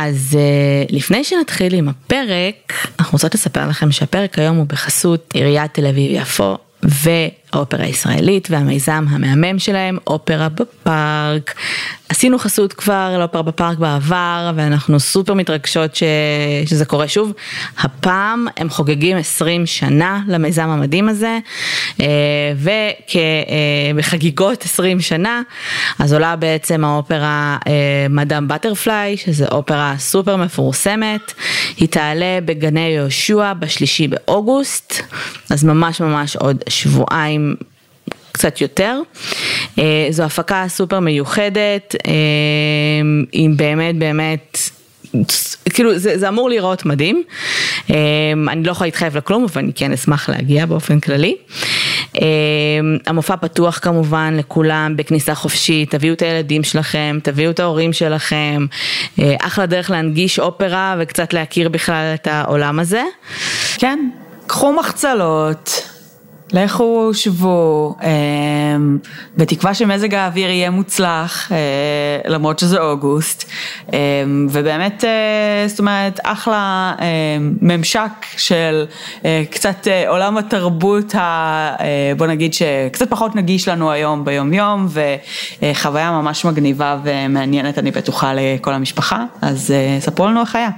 אז uh, לפני שנתחיל עם הפרק, אנחנו רוצות לספר לכם שהפרק היום הוא בחסות עיריית תל אביב-יפו והאופרה הישראלית והמיזם המהמם שלהם, אופרה בפארק. עשינו חסות כבר לאופרה בפארק בעבר ואנחנו סופר מתרגשות ש... שזה קורה שוב. הפעם הם חוגגים 20 שנה למיזם המדהים הזה אה, ובחגיגות 20 שנה אז עולה בעצם האופרה אה, מדאם בטרפליי שזה אופרה סופר מפורסמת. היא תעלה בגני יהושע בשלישי באוגוסט אז ממש ממש עוד שבועיים קצת יותר. אה, זו הפקה סופר מיוחדת, אה, עם באמת באמת, כאילו זה, זה אמור להיראות מדהים. אה, אני לא יכולה להתחייב לכלום, אבל אני כן אשמח להגיע באופן כללי. המופע פתוח כמובן לכולם בכניסה חופשית, תביאו את הילדים שלכם, תביאו את ההורים שלכם, אחלה דרך להנגיש אופרה וקצת להכיר בכלל את העולם הזה. כן, קחו מחצלות. לכו שבו, אמ, בתקווה שמזג האוויר יהיה מוצלח, אה, למרות שזה אוגוסט, אמ, ובאמת, אה, זאת אומרת, אחלה אמ, ממשק של אה, קצת עולם התרבות, ה, בוא נגיד שקצת פחות נגיש לנו היום ביום יום, וחוויה ממש מגניבה ומעניינת, אני בטוחה, לכל המשפחה, אז ספרו לנו איך היה.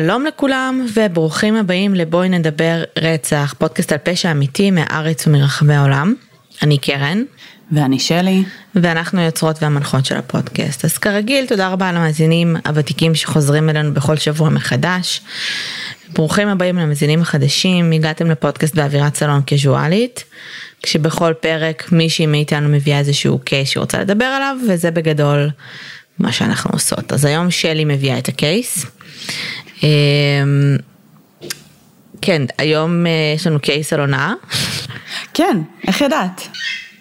שלום לכולם וברוכים הבאים לבואי נדבר רצח, פודקאסט על פשע אמיתי מהארץ ומרחבי העולם. אני קרן. ואני שלי. ואנחנו יוצרות והמנחות של הפודקאסט. אז כרגיל, תודה רבה למאזינים הוותיקים שחוזרים אלינו בכל שבוע מחדש. ברוכים הבאים למאזינים החדשים, הגעתם לפודקאסט באווירת סלון קזואלית, כשבכל פרק מישהי מאיתנו מביאה איזשהו קייס שהיא רוצה לדבר עליו, וזה בגדול מה שאנחנו עושות. אז היום שלי מביאה את הקייס. אמ, כן, היום אה, יש לנו קייס על הונאה. כן, איך ידעת?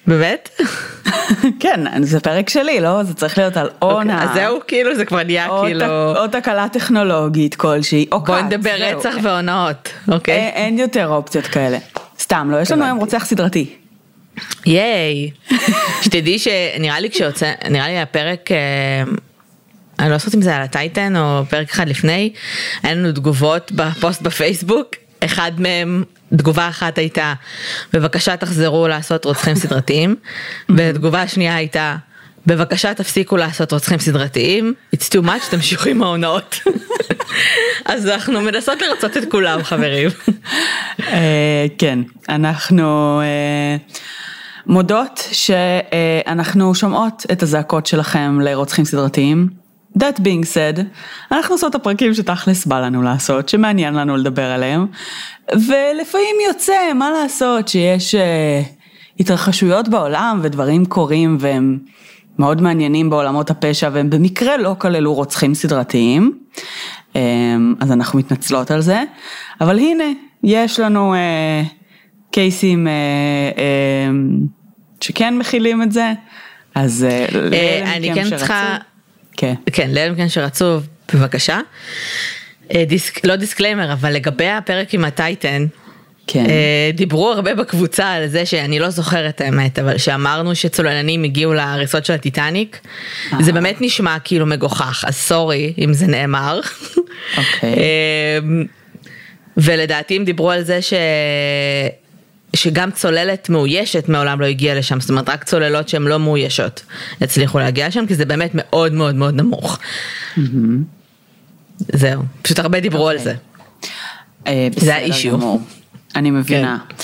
באמת? כן, זה פרק שלי, לא? זה צריך להיות על הונאה. אוקיי, אז זהו, כאילו, זה כבר נהיה כאילו... או תקלה טכנולוגית כלשהי, או כת. בואי נדבר רצח והונאות, אוקיי? אין יותר אופציות כאלה. סתם, לא, יש לנו היום רוצח סדרתי. ייי. שתדעי שנראה לי כשיוצא, נראה לי הפרק אה, אני לא זוכרת אם זה על הטייטן או פרק אחד לפני, היה לנו תגובות בפוסט בפייסבוק, אחד מהם, תגובה אחת הייתה, בבקשה תחזרו לעשות רוצחים סדרתיים, ותגובה השנייה הייתה, בבקשה תפסיקו לעשות רוצחים סדרתיים, it's too much, תמשיכו עם ההונאות. אז אנחנו מנסות לרצות את כולם חברים. אה, כן, אנחנו אה, מודות שאנחנו שומעות את הזעקות שלכם לרוצחים סדרתיים. That being said, אנחנו עושות את הפרקים שתכלס בא לנו לעשות, שמעניין לנו לדבר עליהם, ולפעמים יוצא, מה לעשות, שיש uh, התרחשויות בעולם ודברים קורים והם מאוד מעניינים בעולמות הפשע והם במקרה לא כללו רוצחים סדרתיים, um, אז אנחנו מתנצלות על זה, אבל הנה, יש לנו uh, case ים uh, uh, שכן מכילים את זה, אז uh, אני כן צריכה... כן. כן, לאלה מכם שרצו, בבקשה. אה, דיסק, לא disclaimer, אבל לגבי הפרק עם הטייטן, כן. אה, דיברו הרבה בקבוצה על זה שאני לא זוכרת האמת, אבל שאמרנו שצוללנים הגיעו להריסות של הטיטניק, אה. זה באמת נשמע כאילו מגוחך, אז סורי אם זה נאמר. אוקיי. ולדעתי הם דיברו על זה ש... שגם צוללת מאוישת מעולם לא הגיעה לשם, זאת אומרת רק צוללות שהן לא מאוישות הצליחו להגיע לשם, כי זה באמת מאוד מאוד מאוד נמוך. זהו, פשוט הרבה דיברו על זה. אה, זה האישיו. אני מבינה. כן.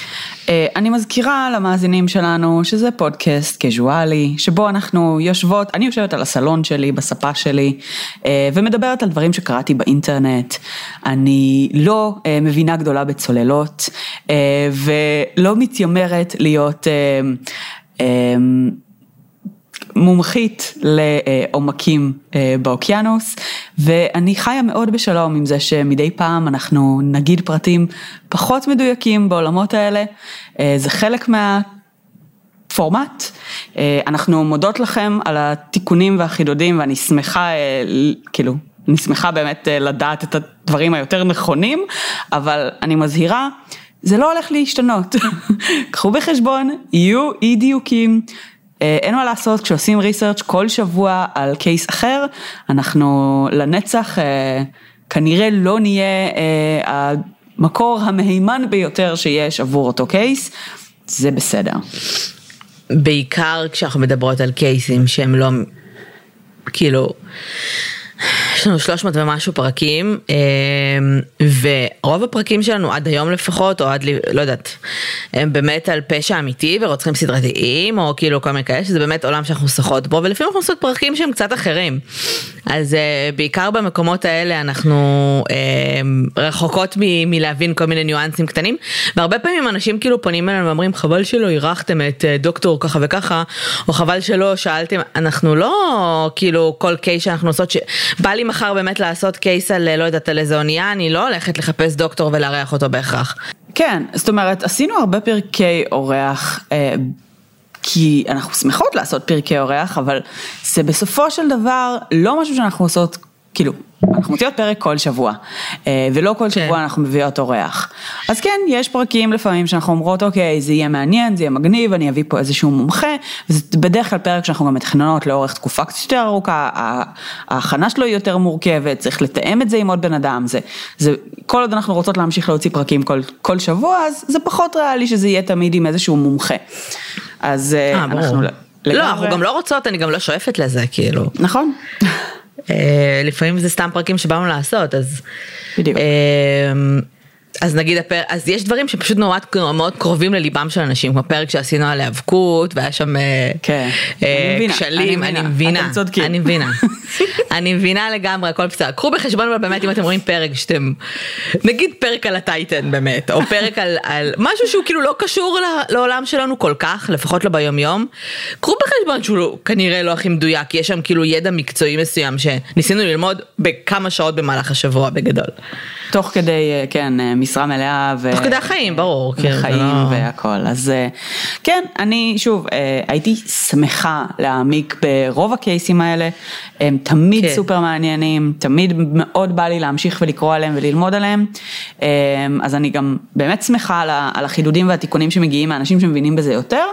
אה, אני מזכירה למאזינים שלנו שזה פודקאסט קזואלי, שבו אנחנו יושבות, אני יושבת על הסלון שלי, בספה שלי, אה, ומדברת על דברים שקראתי באינטרנט. אני לא אה, מבינה גדולה בצוללות, ולא מתיימרת להיות מומחית לעומקים אה, באוקיינוס, ואני חיה מאוד בשלום עם זה שמדי פעם אנחנו נגיד פרטים פחות מדויקים בעולמות האלה, אה, זה חלק מה... הפורמט. אה, אנחנו מודות לכם על התיקונים והחידודים ואני שמחה, כאילו, אני שמחה באמת לדעת את הדברים היותר נכונים, אבל אני מזהירה, זה לא הולך להשתנות. קחו בחשבון, יהיו אי דיוקים. אין מה לעשות, כשעושים ריסרצ' כל שבוע על קייס אחר, אנחנו לנצח כנראה לא נהיה המקור המהימן ביותר שיש עבור אותו קייס, זה בסדר. בעיקר כשאנחנו מדברות על קייסים שהם לא, כאילו, יש לנו 300 ומשהו פרקים, אמ, ורוב הפרקים שלנו עד היום לפחות, או עד, לא יודעת, הם באמת על פשע אמיתי ורוצחים סדרתיים, או כאילו כל מיני כאלה, שזה באמת עולם שאנחנו שחות בו, ולפעמים אנחנו עושות פרקים שהם קצת אחרים. אז אה, בעיקר במקומות האלה אנחנו אמ, רחוקות מ- מלהבין כל מיני ניואנסים קטנים, והרבה פעמים אנשים כאילו פונים אלינו ואומרים, חבל שלא אירחתם את אה, דוקטור ככה וככה, או חבל שלא שאלתם, אנחנו לא כאילו כל קייס שאנחנו עושות, שבא לי מחר באמת לעשות קייס על לא יודעת על איזה אונייה, אני לא הולכת לחפש דוקטור ולארח אותו בהכרח. כן, זאת אומרת, עשינו הרבה פרקי אורח. אה, כי אנחנו שמחות לעשות פרקי אורח, אבל זה בסופו של דבר לא משהו שאנחנו עושות, כאילו, אנחנו מוציאות פרק כל שבוע, אה, ולא כל כן. שבוע אנחנו מביאות אורח. אז כן, יש פרקים לפעמים שאנחנו אומרות, אוקיי, זה יהיה מעניין, זה יהיה מגניב, אני אביא פה איזשהו מומחה, וזה בדרך כלל פרק שאנחנו גם מתכננות לאורך תקופה קצת יותר ארוכה, ההכנה שלו היא יותר מורכבת, צריך לתאם את זה עם עוד בן אדם, זה, זה, כל עוד אנחנו רוצות להמשיך להוציא פרקים כל, כל שבוע, אז זה פחות ריאלי שזה יהיה תמיד עם איזשהו מומחה. אז 아, אה, אנחנו... לגמרי... לא, אנחנו גם לא רוצות, אני גם לא שואפת לזה, כאילו. נכון. אה, לפעמים זה סתם פרקים שבאנו לעשות, אז... בדיוק. אז נגיד, הפר... אז יש דברים שפשוט מאוד, מאוד קרובים לליבם של אנשים, כמו פרק שעשינו על היאבקות, והיה שם אה, כן. אה, כשלים, אני מבינה. אני מבינה, אני מבינה לגמרי, הכל בסדר. קחו בחשבון אבל באמת אם אתם רואים פרק שאתם, נגיד פרק על הטייטן באמת, או פרק על, על משהו שהוא כאילו לא קשור לעולם שלנו כל כך, לפחות לא ביום יום, קחו בחשבון שהוא לא, כנראה לא הכי מדויק, יש שם כאילו ידע מקצועי מסוים שניסינו ללמוד בכמה שעות במהלך השבוע בגדול. תוך כדי, אה, כן, אה, משרה מלאה. ו... תוך כדי החיים, ברור. כן, וחיים כן, לא... והכל. אז אה, כן, אני שוב, הייתי שמחה להעמיק ברוב הקייסים האלה, הם תמיד כן. סופר מעניינים, תמיד מאוד בא לי להמשיך ולקרוא עליהם וללמוד עליהם, אז אני גם באמת שמחה על החידודים והתיקונים שמגיעים מאנשים שמבינים בזה יותר,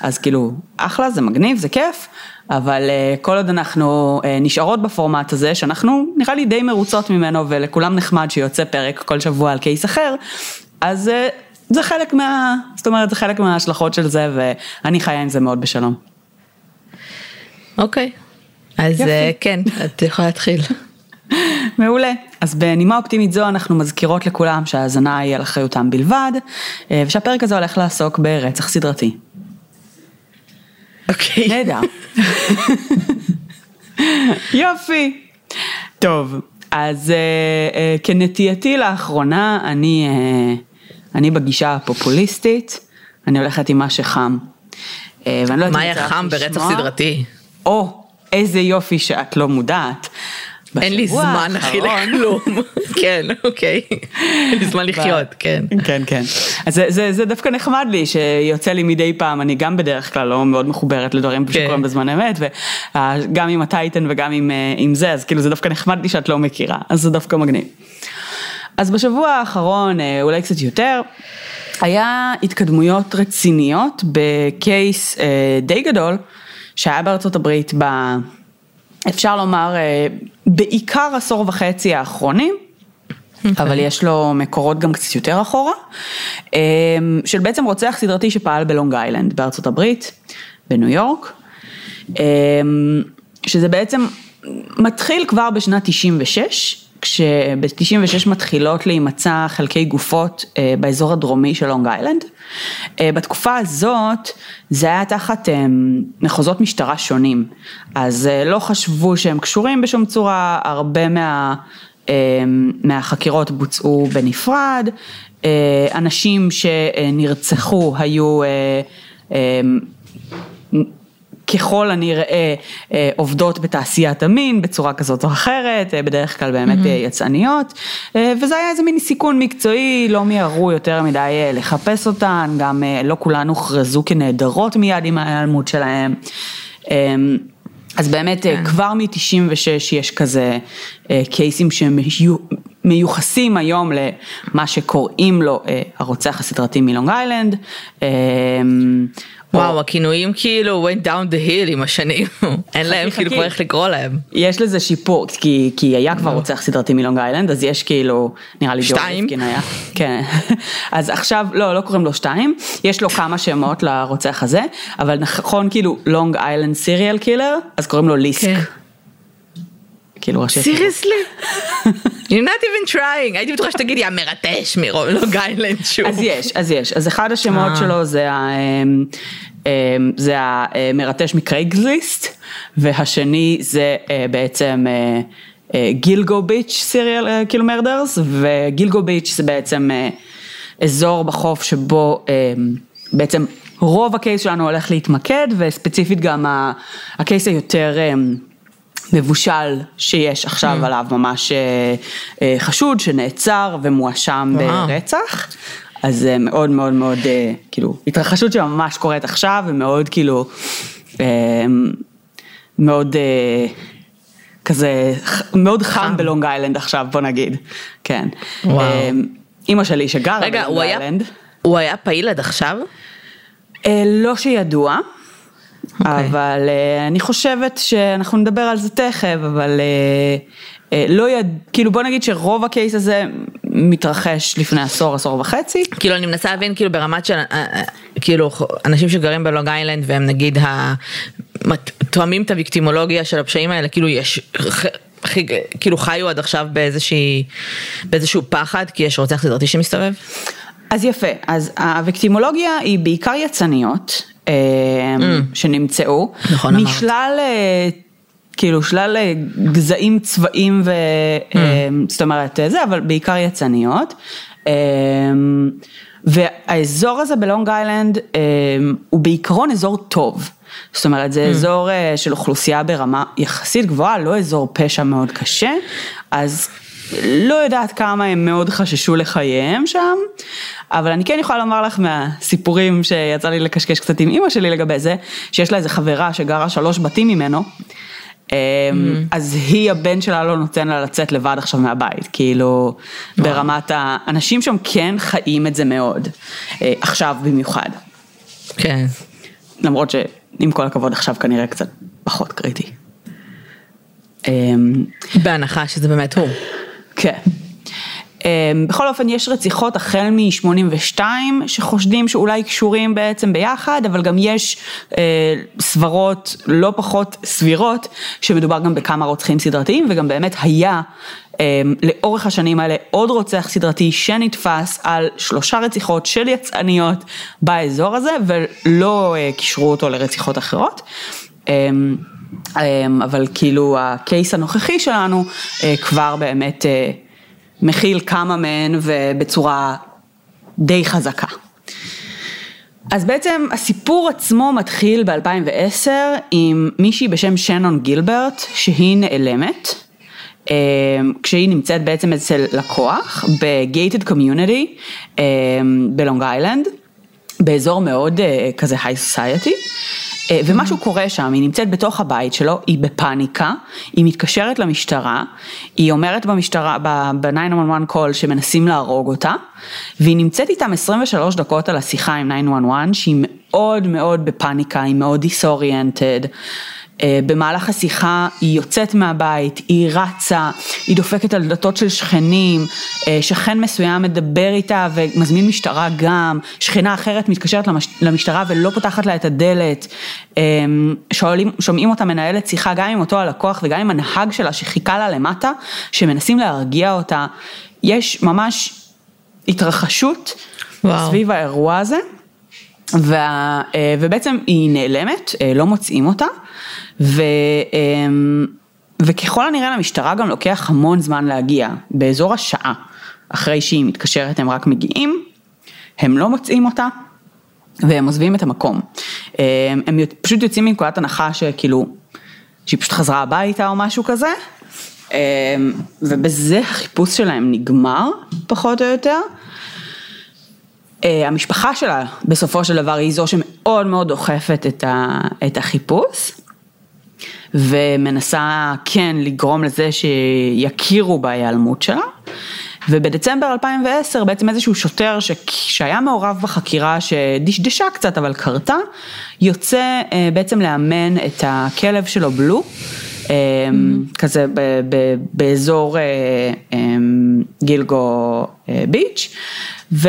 אז כאילו, אחלה, זה מגניב, זה כיף. אבל אה, כל עוד אנחנו אה, נשארות בפורמט הזה, שאנחנו נראה לי די מרוצות ממנו ולכולם נחמד שיוצא פרק כל שבוע על קייס אחר, אז אה, זה חלק מה... זאת אומרת, זה חלק מההשלכות של זה ואני חיה עם זה מאוד בשלום. אוקיי, אז יפי. כן, את יכולה להתחיל. מעולה. אז בנימה אופטימית זו אנחנו מזכירות לכולם שההאזנה היא על אחריותם בלבד, ושהפרק הזה הולך לעסוק ברצח סדרתי. אוקיי. נהדר. יופי. טוב, אז uh, uh, כנטייתי לאחרונה, אני, uh, אני בגישה הפופוליסטית, אני הולכת עם מה שחם. Uh, לא מה היה חם ברצח סדרתי? או, איזה יופי שאת לא מודעת. אין לי זמן אחי לכלום, כן אוקיי, אין לי זמן לחיות, כן. כן כן, אז זה, זה, זה דווקא נחמד לי שיוצא לי מדי פעם, אני גם בדרך כלל לא מאוד מחוברת לדברים כן. שקורים בזמן אמת, וגם עם הטייטן וגם עם, אה, עם זה, אז כאילו זה דווקא נחמד לי שאת לא מכירה, אז זה דווקא מגניב. אז בשבוע האחרון, אה, אולי קצת יותר, היה התקדמויות רציניות בקייס אה, די גדול שהיה בארצות הברית ב... אפשר לומר אה, בעיקר עשור וחצי האחרונים. אוקיי. אבל יש לו מקורות גם קצת יותר אחורה, אה, של בעצם רוצח סדרתי שפעל בלונג איילנד בארצות הברית, בניו יורק, אה, שזה בעצם מתחיל כבר בשנת 96, כשב-96 מתחילות להימצא חלקי גופות באזור הדרומי של לונג איילנד. אה, בתקופה הזאת זה היה תחת אה, מחוזות משטרה שונים, אז אה, לא חשבו שהם קשורים בשום צורה, הרבה מה, מהחקירות בוצעו בנפרד, אנשים שנרצחו היו ככל הנראה אה, עובדות בתעשיית המין בצורה כזאת או אחרת, אה, בדרך כלל באמת mm-hmm. יצאניות, וזה היה איזה מין סיכון מקצועי, לא מיהרו יותר מדי לחפש אותן, גם לא כולן הוכרזו כנעדרות מיד עם ההיעלמות שלהם. אמ, אז באמת כן. כבר מ-96 יש כזה קייסים שמיוחסים היום למה שקוראים לו הרוצח הסדרתי מלונג איילנד. וואו, הכינויים כאילו went down the hill עם השנים, אין להם כאילו כבר איך לקרוא להם. יש לזה שיפור, כי, כי היה כבר רוצח סדרתי מלונג איילנד, אז יש כאילו, נראה לי שתיים? היה. כן, אז עכשיו, לא, לא קוראים לו שתיים, יש לו כמה שמות לרוצח הזה, אבל נכון כאילו Long Island serial killer, אז קוראים לו LISK. כאילו ראשי seriously? You're not even trying, הייתי בטוחה שתגידי המרצח מלונג איילנד שוב. אז יש, אז יש, אז אחד השמות אה. שלו זה אמ, אמ, זה המרטש מקרייגליסט, והשני זה אה, בעצם אה, גילגו ביץ' סיריאל כאילו מרדרס, וגילגו ביץ' זה בעצם אזור בחוף שבו אמ, בעצם רוב הקייס שלנו הולך להתמקד, וספציפית גם הקייס היותר מבושל שיש עכשיו mm. עליו ממש אה, אה, חשוד שנעצר ומואשם ברצח. אז מאוד מאוד מאוד, אה, כאילו, התרחשות שממש קורית עכשיו ומאוד כאילו, מאוד כזה, מאוד חם בלונג איילנד עכשיו, בוא נגיד, כן. וואו. אימא שלי שגרה בלונג איילנד. הוא היה פעיל עד עכשיו? לא שידוע. Okay. אוקיי. אבל uh, אני חושבת שאנחנו נדבר על זה תכף, אבל uh, uh, לא יד... כאילו בוא נגיד שרוב הקייס הזה מתרחש לפני עשור, עשור וחצי. כאילו אני מנסה להבין כאילו ברמת של, כאילו אנשים שגרים בלונג איילנד והם נגיד ה... תואמים את הוויקטימולוגיה של הפשעים האלה, כאילו יש... כאילו חיו עד עכשיו באיזושהי, באיזשהו פחד, כי יש רוצח סדרתי שמסתובב? אז יפה, אז הוויקטימולוגיה היא בעיקר יצניות. שנמצאו, נכון משלל אה, כאילו שלל אה, גזעים צבעים ו... Mm. אמ, זאת אומרת זה, אבל בעיקר יצניות. אמ, והאזור הזה בלונג איילנד הוא בעיקרון אזור טוב. זאת אומרת, זה mm. אזור אה, של אוכלוסייה ברמה יחסית גבוהה, לא אזור פשע מאוד קשה, אז לא יודעת כמה הם מאוד חששו לחייהם שם, אבל אני כן יכולה לומר לך מהסיפורים שיצא לי לקשקש קצת עם אימא שלי לגבי זה, שיש לה איזה חברה שגרה שלוש בתים ממנו, mm. אז היא הבן שלה לא נותן לה לצאת לבד עכשיו מהבית, כאילו ברמת האנשים שם כן חיים את זה מאוד, אה, עכשיו במיוחד. כן. למרות שעם כל הכבוד עכשיו כנראה קצת פחות קריטי. אמ, בהנחה שזה באמת הוא. כן. אמ, בכל אופן יש רציחות החל מ-82 שחושדים שאולי קשורים בעצם ביחד, אבל גם יש אה, סברות לא פחות סבירות שמדובר גם בכמה רוצחים סדרתיים וגם באמת היה אה, לאורך השנים האלה עוד רוצח סדרתי שנתפס על שלושה רציחות של יצאניות באזור הזה ולא אה, קישרו אותו לרציחות אחרות. אה, אבל כאילו הקייס הנוכחי שלנו אה, כבר באמת אה, מכיל כמה מהן ובצורה די חזקה. אז בעצם הסיפור עצמו מתחיל ב-2010 עם מישהי בשם שנון גילברט שהיא נעלמת. אה, כשהיא נמצאת בעצם אצל לקוח ב-gated community בלונג איילנד, באזור מאוד כזה high society. אה, ומשהו קורה שם, היא נמצאת בתוך הבית שלו, היא בפאניקה, היא מתקשרת למשטרה, היא אומרת במשטרה, ב-911 call שמנסים להרוג אותה, והיא נמצאת איתם 23 דקות על השיחה עם 911 שהיא מאוד מאוד בפאניקה, היא מאוד דיסאוריינטד. אה, במהלך השיחה היא יוצאת מהבית, היא רצה, היא דופקת על דלתות של שכנים, אה, שכן מסוים מדבר איתה ומזמין משטרה גם, שכנה אחרת מתקשרת למשטרה ולא פותחת לה את הדלת, אה, שואלים, שומעים אותה מנהלת שיחה גם עם אותו הלקוח וגם עם הנהג שלה שחיכה לה למטה, שמנסים להרגיע אותה, יש ממש התרחשות וואו. סביב האירוע הזה. וה, ובעצם היא נעלמת, לא מוצאים אותה, ו, אמ, וככל הנראה למשטרה גם לוקח המון זמן להגיע, באזור השעה, אחרי שהיא מתקשרת הם רק מגיעים, הם לא מוצאים אותה. והם עוזבים את המקום. הם פשוט יוצאים מנקודת הנחה שכאילו, שהיא פשוט חזרה הביתה או משהו כזה, ובזה החיפוש שלהם נגמר, פחות או יותר. המשפחה שלה בסופו של דבר היא זו שמאוד מאוד דוחפת את החיפוש. ומנסה כן לגרום לזה שיכירו בהיעלמות שלה. ובדצמבר 2010 בעצם איזשהו שוטר ש... שהיה מעורב בחקירה שדשדשה קצת אבל קרתה, יוצא אה, בעצם לאמן את הכלב שלו בלו, mm-hmm. כזה ב... ב... באזור אה, גילגו ביץ', ו...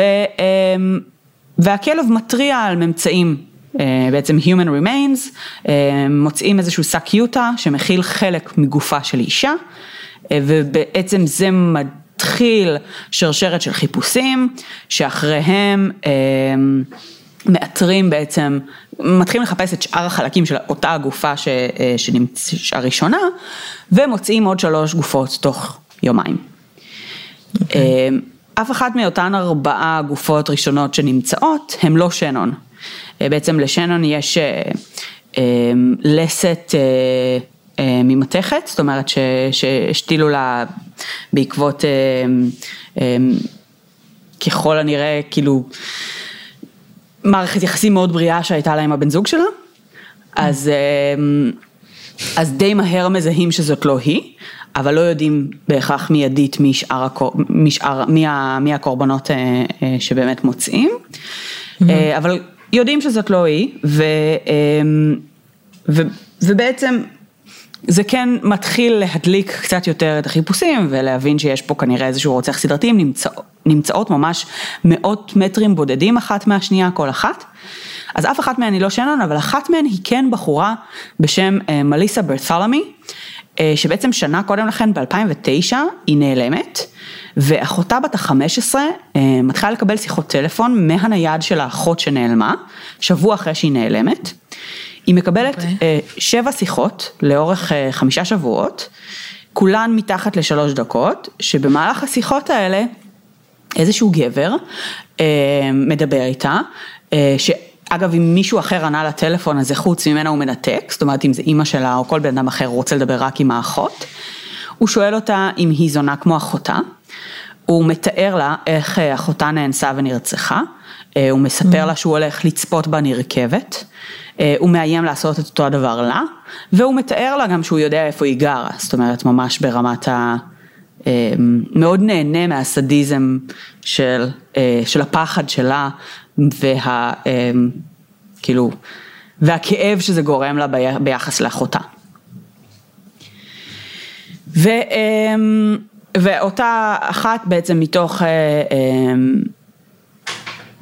והכלב מתריע על ממצאים אה, בעצם Human Remains, אה, מוצאים איזשהו שק יוטה שמכיל חלק מגופה של אישה, אה, ובעצם זה מתחיל שרשרת של חיפושים, שאחריהם מאתרים בעצם, מתחילים לחפש את שאר החלקים של אותה הגופה שנמצ... הראשונה, ומוצאים עוד שלוש גופות תוך יומיים. Okay. אף אחת מאותן ארבעה גופות ראשונות שנמצאות הם לא שנון. אה, בעצם לשנון יש אה, אה, לסת ממתכת, זאת אומרת שהשתילו לה בעקבות ככל הנראה כאילו מערכת יחסים מאוד בריאה שהייתה לה עם הבן זוג שלה, אז, אז די מהר מזהים שזאת לא היא, אבל לא יודעים בהכרח מיידית מי, שאר, משאר, מי, מי הקורבנות שבאמת מוצאים, mm-hmm. אבל יודעים שזאת לא היא, ו, אמ, ו, ובעצם זה כן מתחיל להדליק קצת יותר את החיפושים ולהבין שיש פה כנראה איזשהו רוצח סדרתי, נמצא, נמצאות ממש מאות מטרים בודדים אחת מהשנייה כל אחת. אז אף אחת מהן היא לא שנון, אבל אחת מהן היא כן בחורה בשם אה, מליסה ברת'למי, אה, שבעצם שנה קודם לכן ב-2009 היא נעלמת. ואחותה בת ה-15 אה, מתחילה לקבל שיחות טלפון מהנייד של האחות שנעלמה, שבוע אחרי שהיא נעלמת. היא מקבלת okay. אוקיי. אה, שבע שיחות לאורך אה, חמישה שבועות, כולן מתחת לשלוש דקות, שבמהלך השיחות האלה איזשהו גבר מדבר איתה, שאגב אם מישהו אחר ענה לטלפון הזה חוץ ממנה הוא מנתק, זאת אומרת אם זה אימא שלה או כל בן אדם אחר רוצה לדבר רק עם האחות, הוא שואל אותה אם היא זונה כמו אחותה. הוא מתאר לה איך אה, אחותה נאנסה ונרצחה, אה, הוא מספר לה שהוא הולך לצפות בנרכבת, אה, הוא מאיים לעשות את אותו הדבר לה, והוא מתאר לה גם שהוא יודע איפה היא גרה, זאת אומרת ממש ברמת ה... מאוד נהנה מהסדיזם של, של הפחד שלה וה... כאילו, והכאב שזה גורם לה ביחס לאחותה. ו... ואותה אחת בעצם מתוך, אה, אה,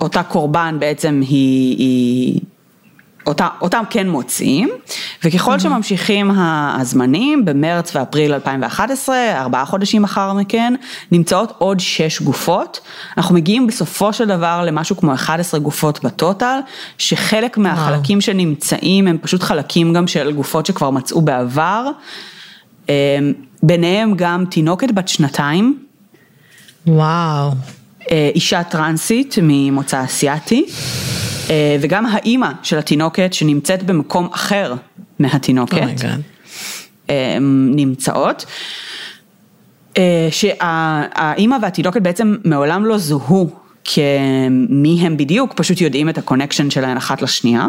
אותה קורבן בעצם היא, היא אותה, אותם כן מוצאים, וככל mm-hmm. שממשיכים הזמנים, במרץ ואפריל 2011, ארבעה חודשים אחר מכן, נמצאות עוד שש גופות. אנחנו מגיעים בסופו של דבר למשהו כמו 11 גופות בטוטל, שחלק מהחלקים. שנמצאים הם פשוט חלקים גם של גופות שכבר מצאו בעבר. אמ, ביניהם גם תינוקת בת שנתיים. וואו. אה, אישה טרנסית ממוצא אסיאתי, אה, וגם האימא של התינוקת שנמצאת במקום אחר מהתינוקת, oh נמצאות. שהאימא והתינוקת בעצם מעולם לא זוהו כמי הם בדיוק, פשוט יודעים את ה connection שלהן אחת לשנייה.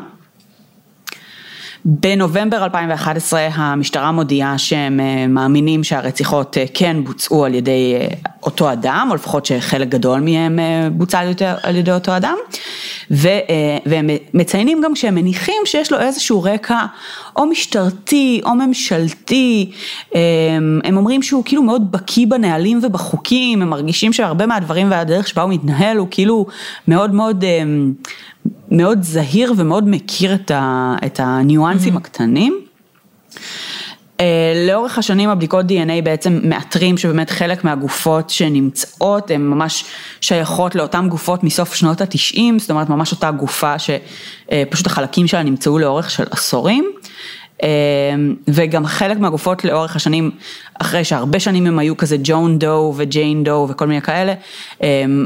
בנובמבר 2011 המשטרה מודיעה שהם אה, מאמינים שהרציחות אה, כן בוצעו על ידי אה, אותו אדם, או לפחות שחלק גדול מהם בוצע על ידי, על ידי אותו אדם, ו, והם מציינים גם שהם מניחים שיש לו איזשהו רקע או משטרתי או ממשלתי, הם אומרים שהוא כאילו מאוד בקיא בנהלים ובחוקים, הם מרגישים שהרבה מהדברים והדרך שבה הוא מתנהל הוא כאילו מאוד מאוד מאוד זהיר ומאוד מכיר את, ה, את הניואנסים mm-hmm. הקטנים. Uh, לאורך השנים הבדיקות DNA בעצם מאתרים שבאמת חלק מהגופות שנמצאות הן ממש שייכות לאותן גופות מסוף שנות התשעים, זאת אומרת ממש אותה גופה שפשוט אה, החלקים שלה נמצאו לאורך של עשורים. וגם חלק מהגופות לאורך השנים, אחרי שהרבה שנים הם היו כזה ג'ון דו וג'יין דו וכל מיני כאלה,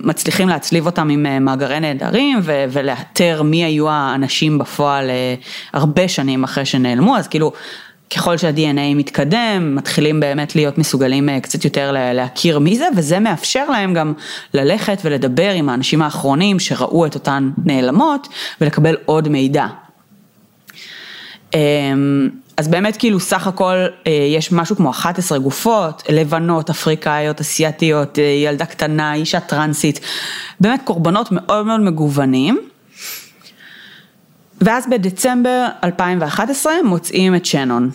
מצליחים להצליב אותם עם מאגרי נעדרים ולאתר מי היו האנשים בפועל הרבה שנים אחרי שנעלמו, אז כאילו ככל שה-DNA מתקדם, מתחילים באמת להיות מסוגלים קצת יותר להכיר מי זה, וזה מאפשר להם גם ללכת ולדבר עם האנשים האחרונים שראו את אותן נעלמות ולקבל עוד מידע. אז באמת כאילו סך הכל יש משהו כמו 11 גופות, לבנות, אפריקאיות, אסיאתיות, ילדה קטנה, אישה טרנסית, באמת קורבנות מאוד מאוד מגוונים. ואז בדצמבר 2011 מוצאים את שנון,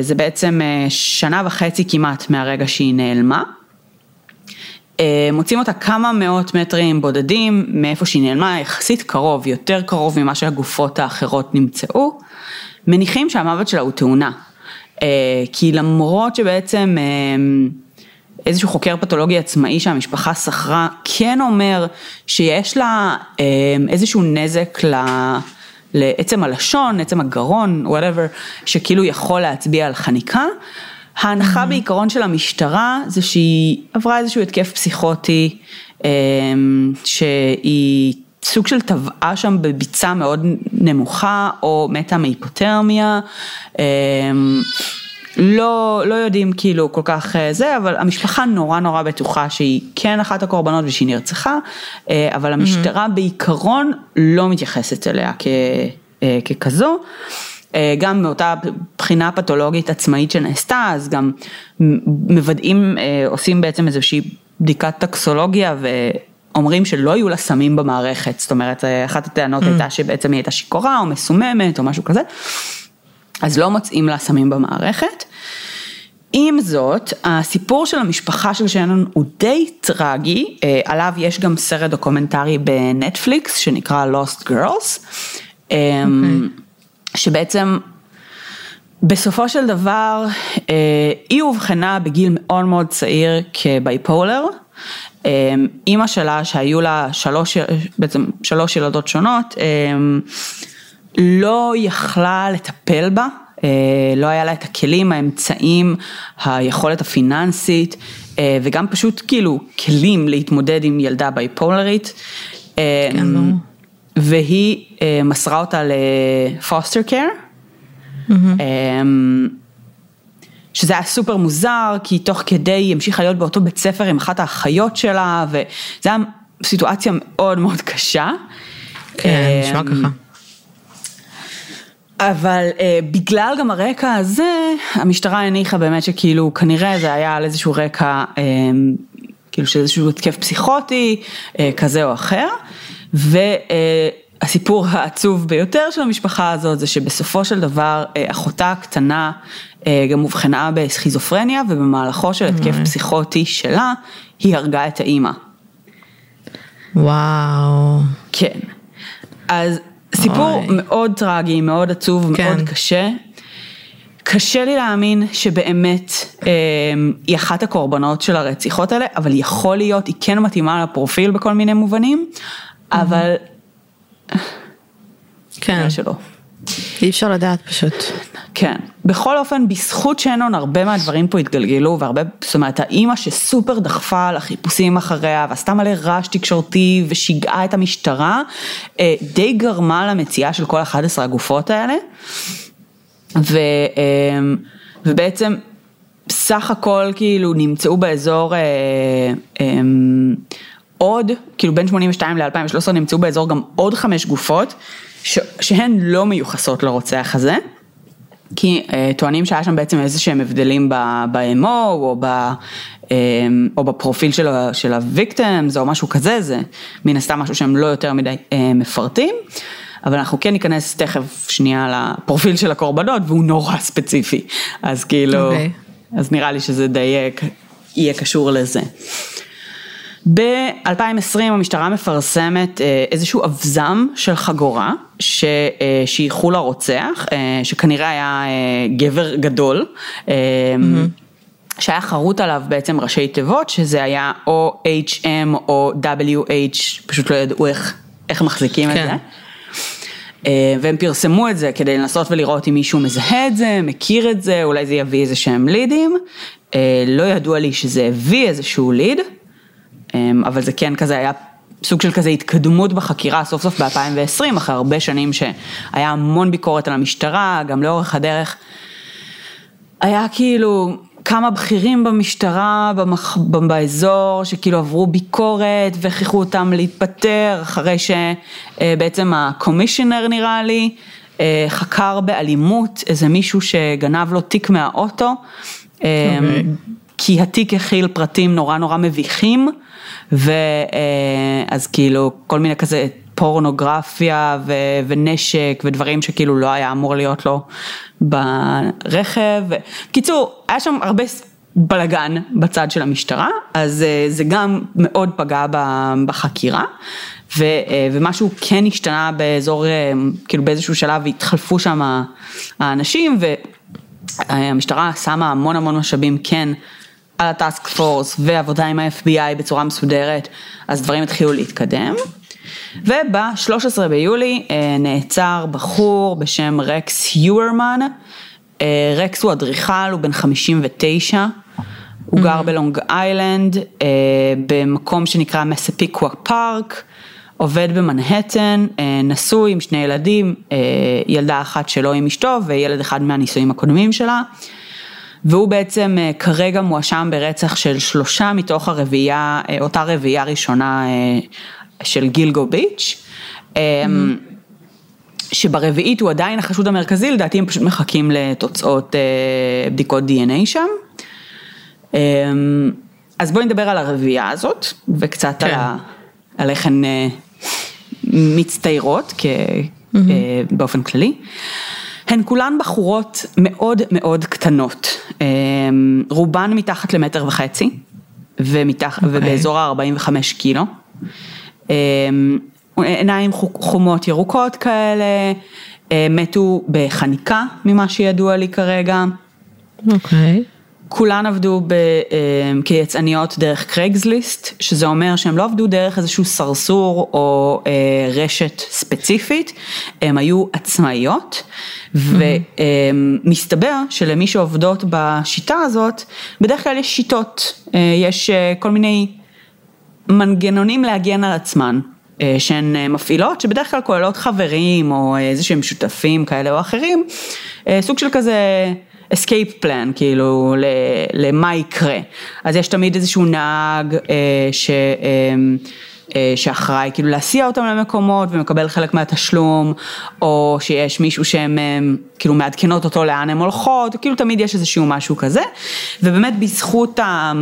זה בעצם שנה וחצי כמעט מהרגע שהיא נעלמה. מוצאים אותה כמה מאות מטרים בודדים מאיפה שהיא נעלמה, יחסית קרוב, יותר קרוב ממה שהגופות האחרות נמצאו. מניחים שהמוות שלה הוא תאונה, כי למרות שבעצם איזשהו חוקר פתולוגי עצמאי שהמשפחה שכרה, כן אומר שיש לה איזשהו נזק לעצם הלשון, עצם הגרון, וואטאבר, שכאילו יכול להצביע על חניקה. ההנחה mm-hmm. בעיקרון של המשטרה זה שהיא עברה איזשהו התקף פסיכוטי, שהיא סוג של טבעה שם בביצה מאוד נמוכה, או מתה מהיפותרמיה. לא, לא יודעים כאילו כל כך זה, אבל המשפחה נורא נורא בטוחה שהיא כן אחת הקורבנות ושהיא נרצחה, אבל המשטרה mm-hmm. בעיקרון לא מתייחסת אליה כ, ככזו. גם מאותה בחינה פתולוגית עצמאית שנעשתה, אז גם מוודאים, עושים בעצם איזושהי בדיקת טקסולוגיה ואומרים שלא היו לה סמים במערכת, זאת אומרת, אחת הטענות mm. הייתה שבעצם היא הייתה שיכורה או מסוממת או משהו כזה. אז לא מוצאים לה סמים במערכת. עם זאת, הסיפור של המשפחה של שנון הוא די טרגי, עליו יש גם סרט דוקומנטרי בנטפליקס שנקרא Lost Girls, okay. אוקיי. שבעצם בסופו של דבר היא אובחנה בגיל מאוד מאוד צעיר כבייפולר, אימא שלה שהיו לה שלוש, בעצם שלוש ילדות שונות, לא יכלה לטפל בה, אה, לא היה לה את הכלים, האמצעים, היכולת הפיננסית אה, וגם פשוט כאילו כלים להתמודד עם ילדה בייפולרית. אה, כן, והיא מסרה אותה לפוסטר קר. שזה היה סופר מוזר, כי תוך כדי היא המשיכה להיות באותו בית ספר עם אחת האחיות שלה, וזו הייתה סיטואציה מאוד מאוד קשה. כן, נשמע ככה. אבל אה, בגלל גם הרקע הזה, המשטרה הניחה באמת שכאילו כנראה זה היה על איזשהו רקע, אה, כאילו של איזשהו התקף פסיכוטי אה, כזה או אחר, והסיפור העצוב ביותר של המשפחה הזאת זה שבסופו של דבר אה, אחותה הקטנה אה, גם אובחנה בסכיזופרניה ובמהלכו של התקף mm-hmm. פסיכוטי שלה, היא הרגה את האימא. וואו. כן. אז סיפור אוי. מאוד טרגי, מאוד עצוב, כן. מאוד קשה. קשה לי להאמין שבאמת אה, היא אחת הקורבנות של הרציחות האלה, אבל יכול להיות, היא כן מתאימה לפרופיל בכל מיני מובנים, אבל... כן. שלא. אי אפשר לדעת פשוט. כן, בכל אופן בזכות שנון הרבה מהדברים פה התגלגלו והרבה, זאת אומרת האימא שסופר דחפה לחיפושים אחריה ועשתה מלא רעש תקשורתי ושיגעה את המשטרה, אה, די גרמה למציאה של כל 11 הגופות האלה. ו, אה, ובעצם סך הכל כאילו נמצאו באזור אה, עוד, כאילו בין 82 ל-2013 נמצאו באזור גם עוד חמש גופות. שהן לא מיוחסות לרוצח הזה, כי uh, טוענים שהיה שם בעצם איזה שהם הבדלים ב-MO או, ב, um, או בפרופיל של, של הוויקטימס או משהו כזה, זה מן הסתם משהו שהם לא יותר מדי uh, מפרטים. אבל אנחנו כן ניכנס תכף שנייה לפרופיל של הקורבנות והוא נורא ספציפי, אז כאילו, okay. אוקיי. אז נראה לי שזה די יהיה קשור לזה. ב-2020 המשטרה מפרסמת אה, איזשהו אבזם של חגורה ששייכו לרוצח, אה, שכנראה היה אה, גבר גדול. Mm-hmm. שהיה חרוט עליו בעצם ראשי תיבות, שזה היה או HM או WH, פשוט לא ידעו איך, איך מחזיקים כן. את זה. אה, והם פרסמו את זה כדי לנסות ולראות אם מישהו מזהה את זה, מכיר את זה, אולי זה יביא איזה שהם לידים. אה, לא ידוע לי שזה הביא איזשהו ליד, אבל זה כן כזה היה סוג של כזה התקדמות בחקירה סוף סוף ב-2020, אחרי הרבה שנים שהיה המון ביקורת על המשטרה, גם לאורך הדרך. היה כאילו כמה בכירים במשטרה במח... באזור שכאילו עברו ביקורת והכריחו אותם להתפטר אחרי שבעצם הקומישיונר נראה לי אה, חקר באלימות איזה מישהו שגנב לו תיק מהאוטו. Okay. אה, אוקיי. כי התיק הכיל פרטים נורא נורא מביכים, ואז אה, כאילו כל מיני כזה פורנוגרפיה ו, ונשק ודברים שכאילו לא היה אמור להיות לו ברכב. קיצור, היה שם הרבה בלגן בצד של המשטרה, אז אה, זה גם מאוד פגע בחקירה. ו, אה, ומשהו כן השתנה באזור, כאילו באיזשהו שלב התחלפו שם האנשים והמשטרה שמה המון המון משאבים כן על הטאסק פורס ועבודה עם ה-FBI בצורה מסודרת, אז דברים התחילו להתקדם. וב-13 ביולי אה, נעצר בחור בשם רקס יורמן, אה, רקס הוא אדריכל, הוא בן 59, הוא גר mm-hmm. בלונג איילנד, אה, במקום שנקרא מספיקווה פארק, עובד במנהטן, נשוי עם שני ילדים, ילדה אחת שלו עם אשתו וילד אחד מהנישואים הקודמים שלה. והוא בעצם אה, כרגע מואשם ברצח של שלושה מתוך הרביעייה, אה, אותה רביעייה ראשונה אה, של גילגו ביץ'. Mm-hmm. שברביעית הוא עדיין החשוד המרכזי, לדעתי הם פשוט מחכים לתוצאות בדיקות דנ"א שם. אז בואי נדבר על הרביעייה הזאת, וקצת כן. על, ה... על איך הן מצטיירות כ... mm-hmm. באופן כללי. הן כולן בחורות מאוד מאוד קטנות, אמ, רובן מתחת למטר וחצי, ומתח... okay. אוקיי. ובאזור ה-45 קילו. אמ, עיניים חומות ירוקות כאלה, אה, מתו בחניקה ממה שידוע לי כרגע. אוקיי. Okay. כולן עבדו ב, אמ, כיצאניות דרך קרייגסליסט, שזה אומר שהם לא עבדו דרך איזשהו סרסור או אה, רשת ספציפית, הם היו עצמאיות, ומסתבר שלמי שעובדות בשיטה הזאת, בדרך כלל יש שיטות, אה, יש אה, כל מיני מנגנונים להגן על עצמן. שהן מפעילות, שבדרך כלל כוללות חברים או איזה שהם שותפים כאלה או אחרים, סוג של כזה escape plan, כאילו, למה יקרה. אז יש תמיד איזשהו נהג אה, ש... אה, אה, שאחראי כאילו להסיע אותם למקומות ומקבל חלק מהתשלום, או שיש מישהו שהם אה, כאילו מעדכנות אותו לאן הן הולכות, כאילו תמיד יש איזשהו משהו כזה, ובאמת בזכות ה...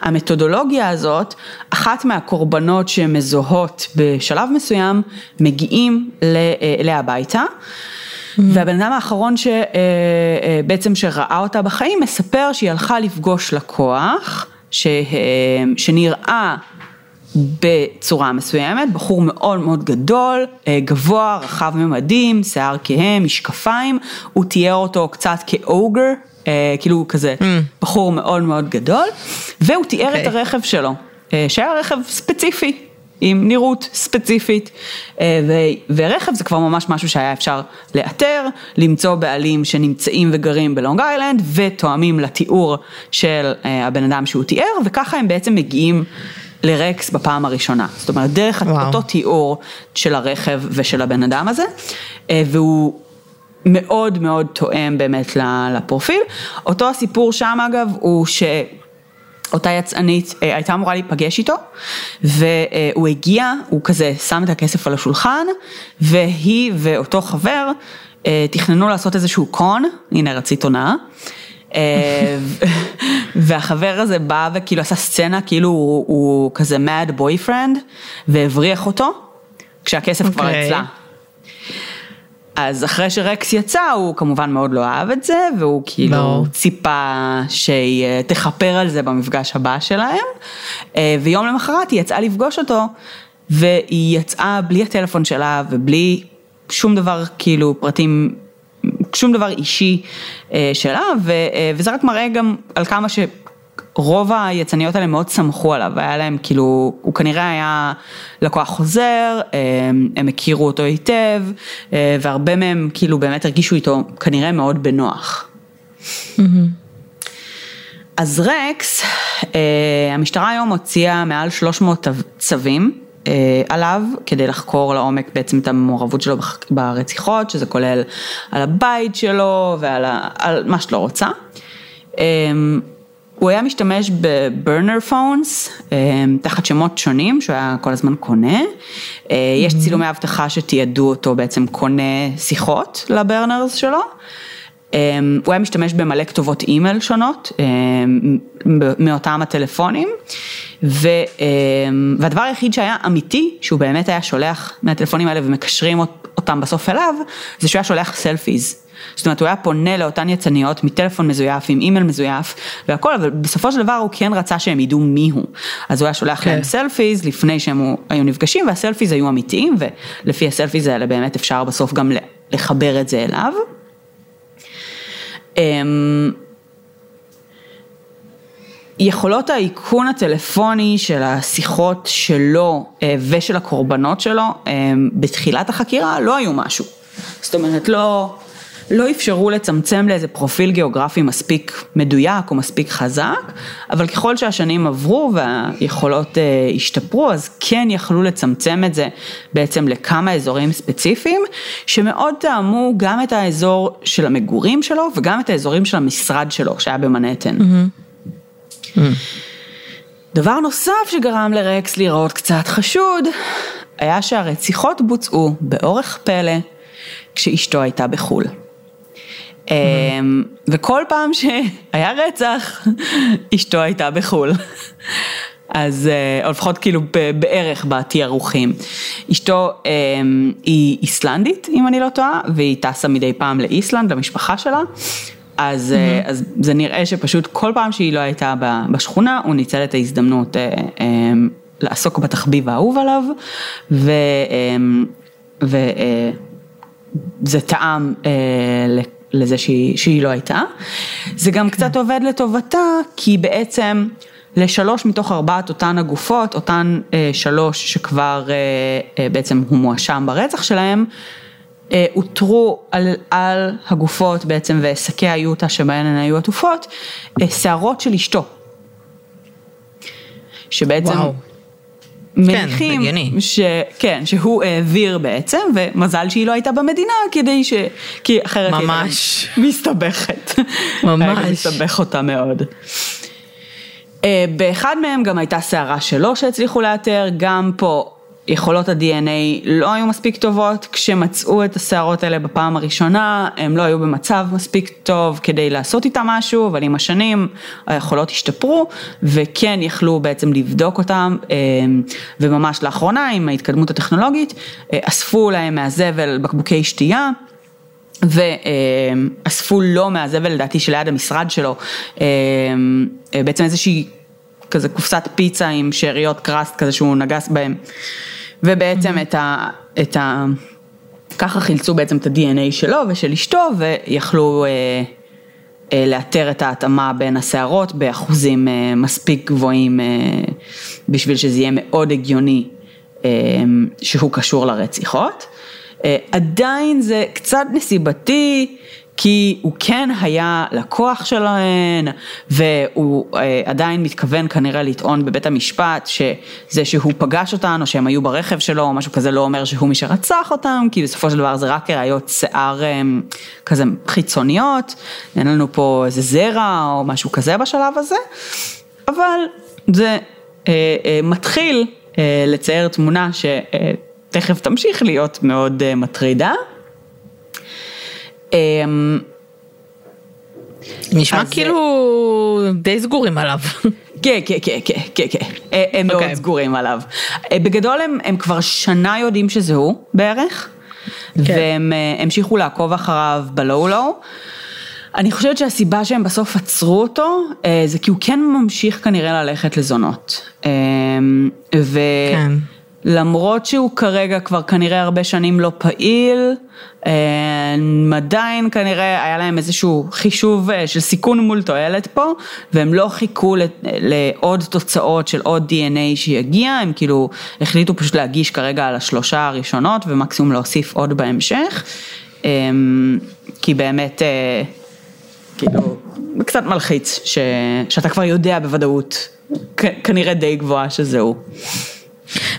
המתודולוגיה הזאת, אחת מהקורבנות שמזוהות בשלב מסוים, מגיעים אליה הביתה. והבן אדם האחרון שבעצם אה, אה, שראה אותה בחיים מספר שהיא הלכה לפגוש לקוח ש, אה, שנראה בצורה מסוימת, בחור מאוד מאוד גדול, גבוה, רחב ממדים, שיער כהה, משקפיים, הוא תיאר אותו קצת כאוגר, כאילו כזה mm. בחור מאוד מאוד גדול, והוא תיאר okay. את אוקיי. הרכב שלו, שהיה רכב ספציפי, עם נראות ספציפית, אה, ורכב זה כבר ממש משהו שהיה אפשר לאתר, למצוא בעלים שנמצאים וגרים בלונג איילנד ותואמים לתיאור של אה, הבן אדם שהוא תיאר, וככה הם בעצם מגיעים לרקס בפעם הראשונה. זאת אומרת, דרך וואו. אותו תיאור של הרכב ושל הבן אדם הזה, אה, והוא... מאוד מאוד תואם באמת לפרופיל. אותו הסיפור שם אגב הוא ש... אותה יצאנית אה, הייתה אמורה להיפגש איתו והוא הגיע, הוא כזה שם את הכסף על השולחן והיא ואותו חבר אה, תכננו לעשות איזשהו קון, הנה רצית הונאה. אה, והחבר הזה בא וכאילו עשה סצנה כאילו הוא, הוא כזה mad boyfriend והבריח אותו כשהכסף okay. כבר אוקיי. אצלה. אז אחרי שרקס יצא, הוא כמובן מאוד לא אהב את זה, והוא כאילו לא. ציפה שהיא אה, תכפר על זה במפגש הבא שלהם, אה, ויום למחרת היא יצאה לפגוש אותו, והיא יצאה בלי הטלפון שלה ובלי שום דבר, כאילו פרטים, שום דבר אישי אה, שלה, וזה רק מראה גם על כמה ש... רוב היצניות האלה מאוד סמכו עליו, היה להם כאילו, הוא כנראה היה לקוח חוזר, הם, הם הכירו אותו היטב, והרבה מהם כאילו באמת הרגישו איתו כנראה מאוד בנוח. Mm-hmm. אז רקס, המשטרה היום הוציאה מעל 300 צווים עליו כדי לחקור לעומק בעצם את המעורבות שלו ברציחות, שזה כולל על הבית שלו ועל ה, מה שאת לא רוצה. הוא היה משתמש בברנר פונס, תחת שמות שונים שהוא היה כל הזמן קונה. יש צילומי אבטחה שתיעדו אותו בעצם קונה שיחות לברנרס שלו. הוא היה משתמש במלא כתובות אימייל שונות מאותם הטלפונים. והדבר היחיד שהיה אמיתי, שהוא באמת היה שולח מהטלפונים האלה ומקשרים אותם בסוף אליו, זה שהוא היה שולח סלפיז. זאת אומרת, הוא היה פונה לאותן זנות מטלפון מזויף, עם אימייל מזויף והכל, אבל בסופו של דבר הוא כן רצה שהם ידעו מי הוא. אז הוא היה שולח כן. להם סלפיז לפני שהם היו נפגשים, והסלפיז היו אמיתיים, ולפי הסלפיז האלה באמת אפשר בסוף גם לחבר את זה אליו. אמ, יכולות האיכון הטלפוני של השיחות שלו אה, ושל הקורבנות שלו אה, בתחילת החקירה לא היו משהו. זאת אומרת, לא, לא אפשרו לצמצם לאיזה פרופיל גיאוגרפי מספיק מדויק או מספיק חזק, אבל ככל שהשנים עברו והיכולות אה, השתפרו, אז כן יכלו לצמצם את זה בעצם לכמה אזורים ספציפיים, שמאוד טעמו גם את האזור של המגורים שלו וגם את האזורים של המשרד שלו, שהיה במנהטן. Mm-hmm. דבר נוסף שגרם לרקס להיראות קצת חשוד, היה שהרציחות בוצעו באורך פלא כשאשתו הייתה בחו"ל. Mm-hmm. וכל פעם שהיה רצח, אשתו הייתה בחו"ל. אז, אה, או לפחות כאילו בערך בתיארוכים. אשתו אמ, היא איסלנדית, אם אני לא טועה, והיא טסה מדי פעם לאיסלנד, למשפחה שלה. אז, mm-hmm. אז זה נראה שפשוט כל פעם שהיא לא הייתה בשכונה, הוא ניצל את ההזדמנות אה, אה, לעסוק בתחביב האהוב עליו, ו, אה, וזה טעם לזה שהיא, שהיא לא הייתה. זה גם קצת עובד לטובתה, כי בעצם לשלוש מתוך ארבעת אותן הגופות, אותן שלוש שכבר בעצם הוא מואשם ברצח שלהם, אה, אותרו על, על הגופות בעצם ושקי היוטה שבהן הן היו עטופות, אה, שערות של אשתו. שבעצם וואו. מניחים, כן, ש, כן, שהוא העביר בעצם, ומזל שהיא לא הייתה במדינה כדי ש... כי אחרת ממש. היא מסתבכת. ממש. היה מסתבך אותה מאוד. אה, באחד מהם גם הייתה שערה שלו שהצליחו לאתר, גם פה יכולות ה-DNA לא היו מספיק טובות, כשמצאו את השערות האלה בפעם הראשונה, הם לא היו במצב מספיק טוב כדי לעשות איתם משהו, אבל עם השנים היכולות השתפרו, וכן יכלו בעצם לבדוק אותם, אה, וממש לאחרונה עם ההתקדמות הטכנולוגית, אה, אספו להם מהזבל בקבוקי שתייה. ואספו לו מהזבל לדעתי שליד המשרד שלו, אה, בעצם איזושהי כזה קופסת פיצה עם שאריות קראסט כזה שהוא נגס בהם. ובעצם. את ה... את ה... ככה חילצו בעצם את ה-DNA שלו ושל אשתו ויכלו אה, אה, לאתר את ההתאמה בין השערות באחוזים אה, מספיק גבוהים אה, בשביל שזה יהיה מאוד הגיוני אה, שהוא קשור לרציחות. אה, עדיין זה קצת נסיבתי, כי הוא כן היה לקוח שלהן, והוא אה, עדיין מתכוון כנראה לטעון בבית המשפט שזה שהוא פגש אותן, או שהם היו ברכב שלו, או משהו כזה לא אומר שהוא מי שרצח אותם, כי בסופו של דבר זה רק ראיות שיער אה, כזה חיצוניות, אין לנו פה איזה זרע או משהו כזה בשלב הזה, אבל זה אה, אה, מתחיל אה, לצייר תמונה שתכף תמשיך להיות מאוד אה, מטרידה. אמ, נשמע כאילו די סגורים עליו. כן, כן, כן, כן, כן, כן, הם מאוד אוקיי. סגורים עליו. אה, בגדול הם, כבר שנה יודעים שזה הוא בערך, כן. והם אה, המשיכו לעקוב אחריו בלואו-לואו. אני חושבת שהסיבה שהם בסוף עצרו אותו, אה, זה כי הוא כן ממשיך כנראה ללכת לזונות. ו... כן. למרות שהוא כרגע כבר כנראה הרבה שנים לא פעיל, אה, עדיין כנראה היה להם איזשהו חישוב אה, של סיכון מול תועלת פה, והם לא חיכו לעוד תוצאות של עוד DNA שיגיע, הם כאילו החליטו פשוט להגיש כרגע על השלושה הראשונות ומקסימום להוסיף עוד בהמשך, אה, כי באמת, כאילו, קצת מלחיץ ש, שאתה כבר יודע בוודאות, כנראה די גבוהה שזהו.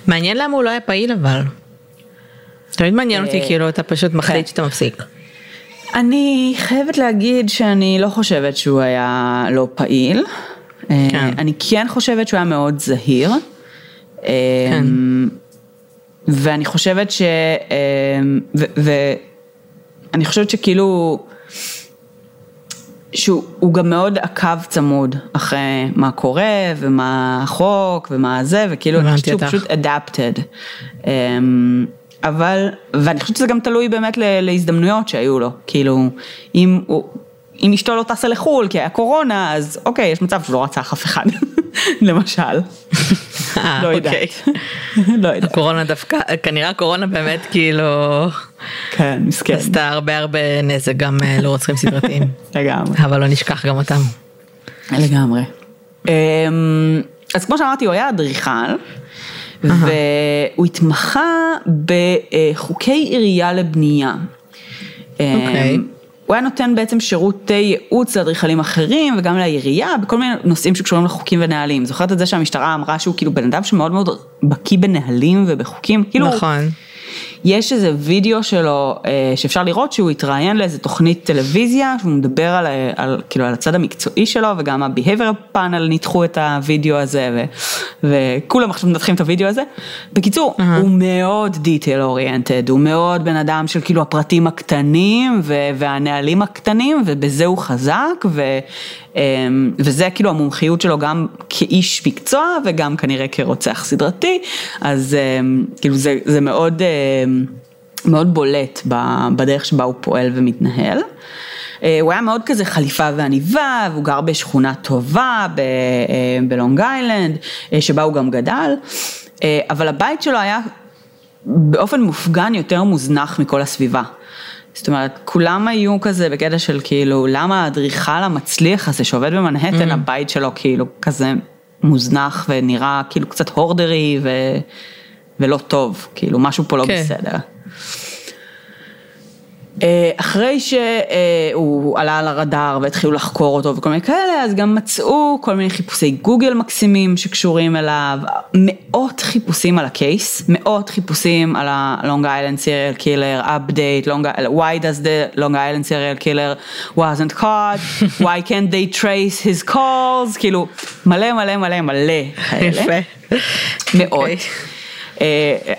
מעניין למה הוא לא היה פעיל אבל. תמיד מעניין אותי, כאילו אתה פשוט מחליט כן. שאתה מפסיק. אני חייבת להגיד שאני לא חושבת שהוא היה לא פעיל. אה, כן. אני כן חושבת שהוא היה מאוד זהיר. אה, כן. ואני חושבת ש... אה, ואני חושבת שכאילו... שהוא גם מאוד עקב צמוד אחרי מה קורה ומה החוק ומה זה וכאילו אני חושבת שהוא פשוט adapted. אבל, ואני חושבת שזה גם תלוי באמת להזדמנויות שהיו לו, כאילו, אם הוא... אם אשתו לא טסה לחו"ל כי היה קורונה, אז אוקיי, יש מצב שהוא לא רצח אף אחד, למשל. אה, לא יודעת. אוקיי. לא יודעת. הקורונה דווקא, כנראה הקורונה באמת כאילו... כן, מסכן. עשתה הרבה הרבה נזק גם אה, לרוצחים סדרתיים. לגמרי. אבל לא נשכח גם אותם. לגמרי. אמ, אז כמו שאמרתי, הוא היה אדריכל. והוא התמחה בחוקי עירייה לבנייה. אוקיי. Okay. הוא היה נותן בעצם שירותי ייעוץ לאדריכלים אחרים וגם לעירייה בכל מיני נושאים שקשורים לחוקים ונהלים. זוכרת את זה שהמשטרה אמרה שהוא כאילו בן אדם שמאוד מאוד בקיא בנהלים ובחוקים? כאילו, נכון. יש איזה וידאו שלו אה, שאפשר לראות שהוא התראיין לאיזה תוכנית טלוויזיה, שהוא מדבר על, על, כאילו, על הצד המקצועי שלו וגם ה-Behavior panel ניתחו את הוידאו הזה ו, וכולם עכשיו מנתחים את הוידאו הזה. בקיצור, uh-huh. הוא מאוד detail oriented, הוא מאוד בן אדם של כאילו הפרטים הקטנים ו, והנהלים הקטנים ובזה הוא חזק ו, וזה כאילו המומחיות שלו גם כאיש מקצוע וגם כנראה כרוצח סדרתי, אז אמ, כאילו זה, זה מאוד, אמ, מאוד בולט בדרך שבה הוא פועל ומתנהל. אה, הוא היה מאוד כזה חליפה ועניבה, והוא גר בשכונה טובה אה, בלונג איילנד, אה, שבה הוא גם גדל, אבל הבית שלו היה באופן מופגן יותר מוזנח מכל הסביבה. זאת אומרת, כולם היו כזה בקטע של כאילו, למה האדריכל המצליח הזה שעובד במנהטן, mm. הבית שלו כאילו כזה מוזנח ונראה כאילו קצת הורדרי ו... ולא טוב, כאילו משהו פה לא כן. בסדר. אה, אחרי שהוא עלה על הרדאר והתחילו לחקור אותו וכל מיני כאלה, אז גם מצאו כל מיני חיפושי גוגל מקסימים שקשורים אליו, מאות חיפושים על הקייס, מאות חיפושים על ה-Long Island serial killer, update, long, why does the Long Island serial killer wasn't caught, why can't they trace his calls, כאילו מלא מלא מלא מלא כאלה. מאות. Okay. אוקיי. Uh,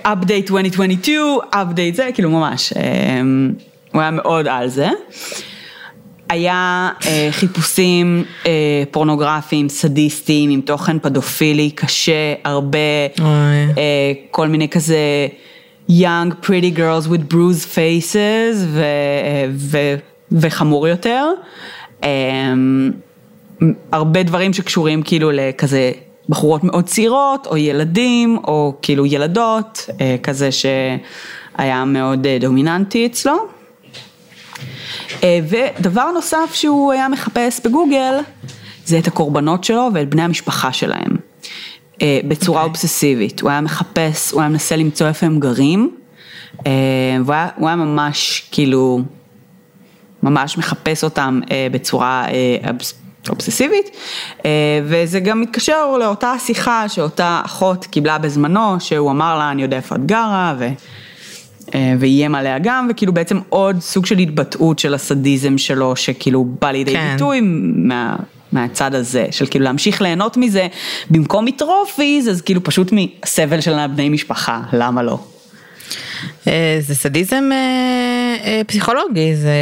update 2022, update זה, כאילו ממש. Uh, הוא היה מאוד על זה. היה אה, חיפושים אה, פורנוגרפיים, סדיסטיים, עם תוכן פדופילי קשה, הרבה, אה, כל מיני כזה young pretty girls with bruised faces ו, ו, וחמור יותר. אה, הרבה דברים שקשורים כאילו לכזה בחורות מאוד צעירות, או ילדים, או כאילו ילדות, אה, כזה שהיה מאוד אה, דומיננטי אצלו. אה, ודבר נוסף שהוא היה מחפש בגוגל, זה את הקורבנות שלו ואת בני המשפחה שלהם. אה, בצורה okay. אוקיי. אובססיבית, הוא היה מחפש, הוא היה מנסה למצוא איפה הם גרים, אה, והוא היה, היה ממש כאילו, ממש מחפש אותם בצורה אובססיבית, וזה גם מתקשר לאותה שיחה שאותה אחות קיבלה בזמנו, שהוא אמר לה, אני יודע איפה את גרה, ו... אה, ואיים עליה גם, וכאילו בעצם עוד סוג של התבטאות של הסדיזם שלו, שכאילו בא לידי כן. ביטוי מה... מהצד הזה, של כאילו להמשיך ליהנות מזה, במקום מטרופיז, אז כאילו פשוט מסבל של בני משפחה, למה לא? אה, זה סדיזם אה, פסיכולוגי, זה,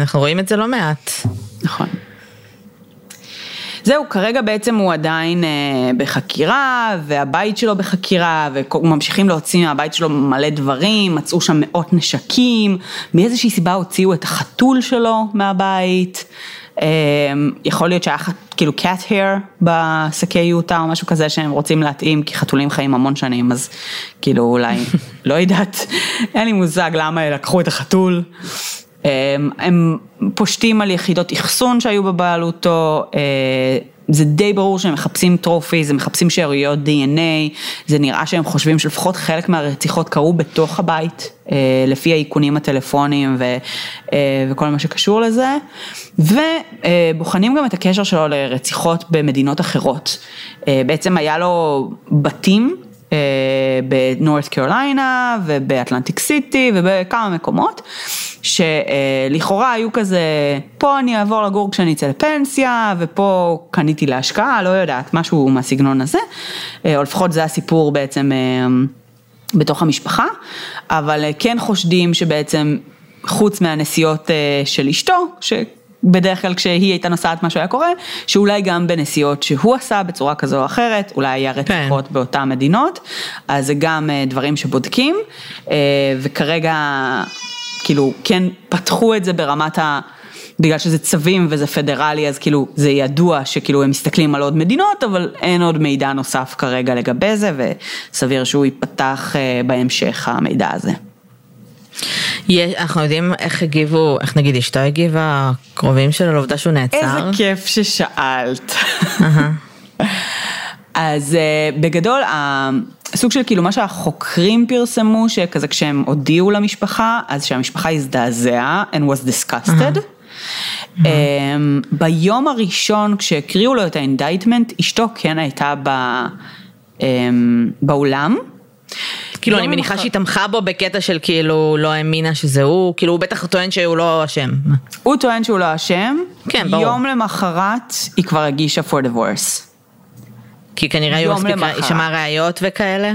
אנחנו רואים את זה לא מעט. נכון. זהו, כרגע בעצם הוא עדיין אה, בחקירה, והבית שלו בחקירה, וממשיכים להוציא מהבית שלו מלא דברים, מצאו שם מאות נשקים, מאיזושהי סיבה הוציאו את החתול שלו מהבית. יכול להיות שהיה כאילו cat hair בשקי יוטה או משהו כזה שהם רוצים להתאים, כי חתולים חיים המון שנים, אז כאילו אולי, לא יודעת, אין לי מושג למה לקחו את החתול. הם פושטים על יחידות אחסון שהיו בבעלותו, זה די ברור שהם מחפשים טרופיז, הם מחפשים שאריות DNA, זה נראה שהם חושבים שלפחות חלק מהרציחות קרו בתוך הבית, אה, לפי האיכונים הטלפוניים ו, אה, וכל מה שקשור לזה, ובוחנים גם את הקשר שלו לרציחות במדינות אחרות. אה, בעצם היה לו בתים בנורת קרוליינה ובאטלנטיק סיטי ובכמה מקומות. שלכאורה היו כזה, פה אני אעבור לגור כשאני אצא לפנסיה, ופה קניתי להשקעה, לא יודעת, משהו מהסגנון הזה, או לפחות זה הסיפור בעצם אה, בתוך המשפחה, אבל אה, כן חושדים שבעצם חוץ מהנסיעות אה, של אשתו, ש... בדרך כלל כשהיא הייתה נוסעת משהו היה קורה, שאולי גם בנסיעות שהוא עשה בצורה כזו או אחרת, אולי היה רציחות כן. באותן מדינות, אז זה גם דברים שבודקים, וכרגע כאילו כן פתחו את זה ברמת ה... בגלל שזה צווים וזה פדרלי אז כאילו זה ידוע שכאילו הם מסתכלים על עוד מדינות אבל אין עוד מידע נוסף כרגע לגבי זה וסביר שהוא ייפתח אה, בהמשך המידע הזה. אנחנו יודעים איך הגיבו, איך נגיד אשתו הגיבה, הקרובים שלו לעובדה שהוא נעצר? איזה כיף ששאלת. אז uh, בגדול, הסוג של כאילו מה שהחוקרים פרסמו, שכזה כשהם הודיעו למשפחה, אז שהמשפחה הזדעזעה and was disgusted. Mm-hmm. Um, ביום הראשון כשהקריאו לו את ה indictment, אשתו כן הייתה ב, um, באולם. כאילו אני מניחה שהיא תמכה בו בקטע של כאילו לא האמינה שזה הוא, כאילו הוא בטח טוען שהוא לא אשם. הוא טוען שהוא לא אשם, כן ברור. יום למחרת היא כבר הגישה for divorce. כי כנראה היא שמעה ראיות וכאלה?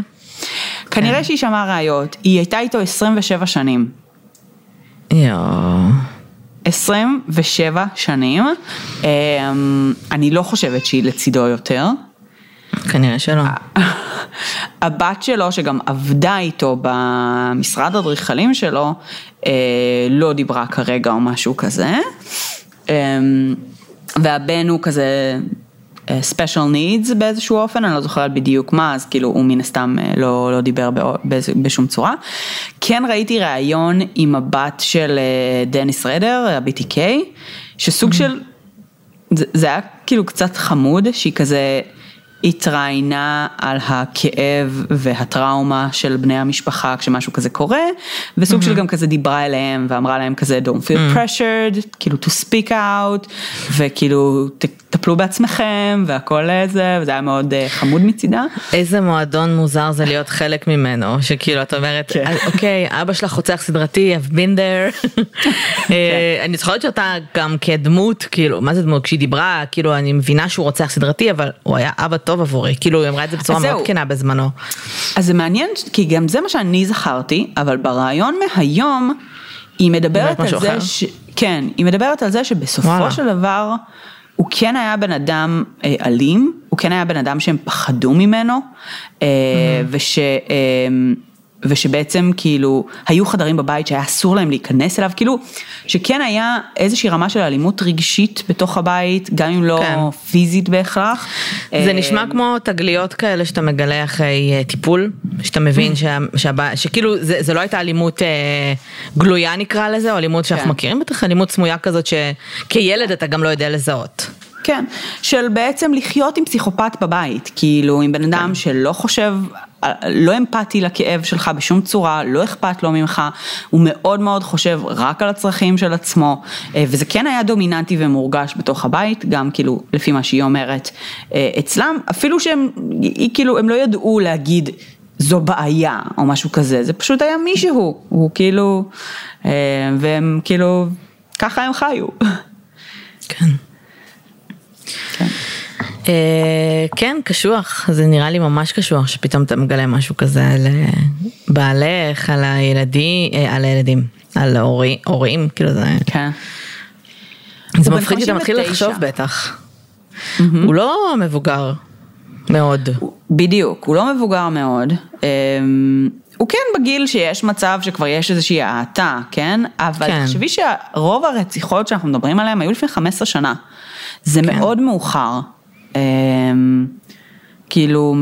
כנראה כן. שהיא שמעה ראיות, היא הייתה איתו 27 שנים. יואו. 27 שנים, אמ, אני לא חושבת שהיא לצידו יותר. כנראה שלא. הבת שלו שגם עבדה איתו במשרד אדריכלים שלו, אה, לא דיברה כרגע או משהו כזה. אמ, והבן הוא כזה ספיישל uh, נידס באיזשהו אופן, אני לא זוכרת בדיוק מה, אז כאילו הוא מן הסתם לא, לא דיבר בשום צורה. כן ראיתי ראיון עם הבת של דניס רדר, ה-BTK, שסוג mm-hmm. של, זה, זה היה כאילו קצת חמוד, שהיא כזה... התראיינה על הכאב והטראומה של בני המשפחה כשמשהו כזה קורה, וסוג mm-hmm. של גם כזה דיברה אליהם ואמרה להם כזה don't feel mm-hmm. pressured, כאילו to speak out, וכאילו טפלו בעצמכם והכל זה, וזה היה מאוד uh, חמוד מצידה. איזה מועדון מוזר זה להיות חלק ממנו, שכאילו את אומרת, כן. אוקיי, אבא שלך רוצח סדרתי, I've been there. כן. אה, אני זוכרת שאתה גם כדמות, כאילו, מה זה דמות? כשהיא דיברה, כאילו, אני מבינה שהוא רוצח סדרתי, אבל הוא היה אבא טוב עבורי, כאילו היא אמרה את זה בצורה מאוד כנה בזמנו. אז זה מעניין, כי גם זה מה שאני זכרתי, אבל ברעיון מהיום, היא מדברת על זה, ש... כן, היא מדברת על זה שבסופו וואלה. של דבר, הוא כן היה בן אדם אה, אלים, הוא כן היה בן אדם שהם פחדו ממנו, אה, mm-hmm. וש... אה, ושבעצם כאילו היו חדרים בבית שהיה אסור להם להיכנס אליו, כאילו שכן היה איזושהי רמה של אלימות רגשית בתוך הבית, גם אם לא כן. פיזית בהכרח. זה נשמע כמו תגליות כאלה שאתה מגלה אחרי אה, טיפול, שאתה מבין שה, שהבא, שכאילו זה, זה לא הייתה אלימות אה, גלויה נקרא לזה, או אלימות שאנחנו כן. מכירים בטח, אלימות סמויה כזאת שכילד אתה גם לא יודע לזהות. כן, של בעצם לחיות עם פסיכופת בבית, כאילו עם בן אדם כן. שלא חושב, לא אמפתי לכאב שלך בשום צורה, לא אכפת לו ממך, הוא מאוד מאוד חושב רק על הצרכים של עצמו, אה, וזה כן היה דומיננטי ומורגש בתוך הבית, גם כאילו לפי מה שהיא אומרת אה, אצלם, אפילו שהם, היא, כאילו, הם לא ידעו להגיד זו בעיה או משהו כזה, זה פשוט היה מישהו, הוא כאילו, אה, והם כאילו, ככה הם חיו. כן. כן. אה, כן, קשוח, זה נראה לי ממש קשוח שפתאום אתה מגלה משהו כזה על אה, בעלך, על הילדים, אה, על הילדים, על הורים, כאילו זה... כן. זה מפחיד שאתה מתחיל לחשוב בטח. הוא לא מבוגר מאוד. בדיוק, הוא לא מבוגר מאוד. אמ, הוא כן בגיל שיש מצב שכבר יש איזושהי האטה, כן? אבל כן. תחשבי שרוב הרציחות שאנחנו מדברים עליהן היו לפני 15 שנה. זה כן. מאוד מאוחר. אמ, כאילו,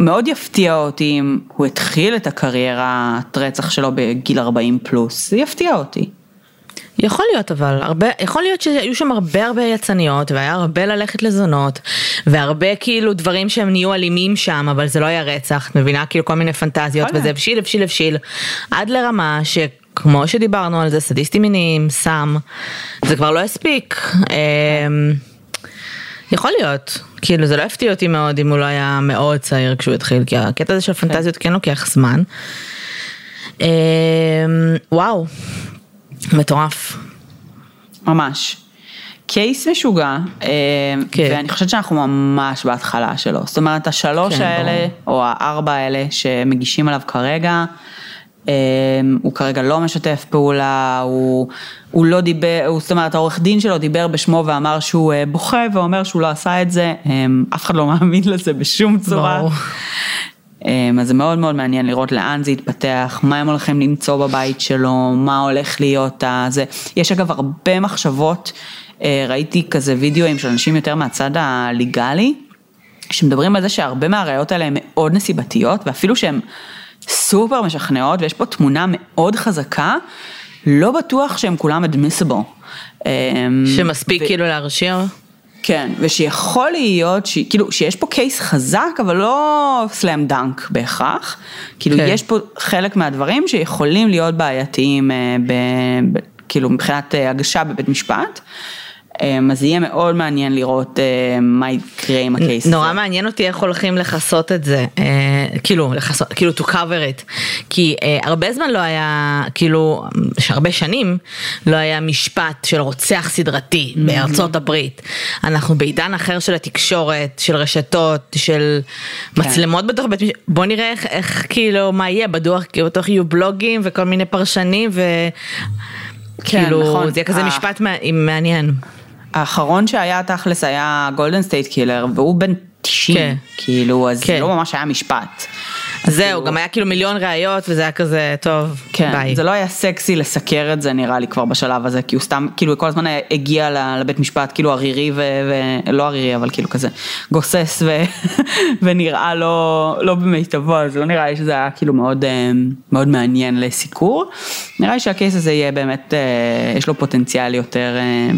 מאוד יפתיע אותי אם הוא התחיל את הקריירת רצח שלו בגיל 40 פלוס, זה יפתיע אותי. יכול להיות אבל, הרבה, יכול להיות שהיו שם הרבה הרבה יצניות והיה הרבה ללכת לזונות והרבה כאילו דברים שהם נהיו אלימים שם אבל זה לא היה רצח, את מבינה? כאילו כל מיני פנטזיות וזה. הבשיל הבשיל הבשיל עד לרמה שכמו שדיברנו על זה סדיסטים מיניים, סם, זה כבר לא הספיק. יכול להיות, כאילו זה לא הפתיע אותי מאוד אם הוא לא היה מאוד צעיר כשהוא התחיל, כי הקטע הזה של הפנטזיות כן לוקח זמן. אמ, וואו, מטורף. ממש. קייס משוגע, אה, כן. ואני חושבת שאנחנו ממש בהתחלה שלו. זאת אומרת, השלוש כן, האלה, או הארבע האלה שמגישים עליו כרגע, אה, הוא כרגע לא משתף פעולה, הוא, הוא לא דיבר, הוא, זאת אומרת, העורך דין שלו דיבר בשמו ואמר שהוא אה, בוכה ואומר שהוא לא עשה את זה, אה, אף אחד לא מאמין לזה בשום צורה. אמ, אז זה מאוד מאוד מעניין לראות לאן זה יתפתח, מה הם הולכים למצוא בבית שלו, מה הולך להיות הזה. יש אגב הרבה מחשבות, אה, ראיתי כזה וידאוים של אנשים יותר מהצד הליגלי, שמדברים על זה שהרבה מהראיות האלה הן מאוד נסיבתיות, ואפילו שהן סופר משכנעות, ויש פה תמונה מאוד חזקה, לא בטוח שהן כולם admissible. אמ, שמספיק ו- כאילו להרשיע? כן, ושיכול להיות, ש... כאילו, שיש פה קייס חזק, אבל לא סלאם דנק בהכרח. כאילו, כן. יש פה חלק מהדברים שיכולים להיות בעייתיים, אה, ב... ב... כאילו, מבחינת אה, הגשה בבית משפט. אה, אז יהיה מאוד מעניין לראות אה, מה יקרה עם הקייס הזה. נורא מעניין אותי איך הולכים לכסות את זה, אה, כאילו, לכסות, כאילו to cover it, כי אה, הרבה זמן לא היה, כאילו, הרבה שנים לא היה משפט של רוצח סדרתי בארצות הברית. אנחנו בעידן אחר של התקשורת, של רשתות, של מצלמות בתוך בית משפט, בוא נראה איך, איך כאילו, מה יהיה, בדוח, כאילו, בטוח יהיו בלוגים וכל מיני פרשנים ו... כן, כאילו, נכון. זה יהיה כזה. משפט מע- מעניין. האחרון שהיה תכלס היה Golden State Killer, והוא בן 90, כן. כאילו, אז כן. לא ממש היה משפט. זהו, גם היה כאילו מיליון ראיות וזה היה כזה, טוב, כן, ביי. זה לא היה סקסי לסקר את זה נראה לי כבר בשלב הזה, כי הוא סתם, כאילו כל הזמן הגיע לבית משפט כאילו ערירי ו... ו... לא ערירי, אבל כאילו כזה גוסס ו... ונראה לא, לא במיטבו, אז לא נראה לי שזה היה כאילו מאוד, אה, מאוד מעניין לסיקור. נראה לי שה case הזה יהיה באמת, אה, יש לו פוטנציאל יותר, אה,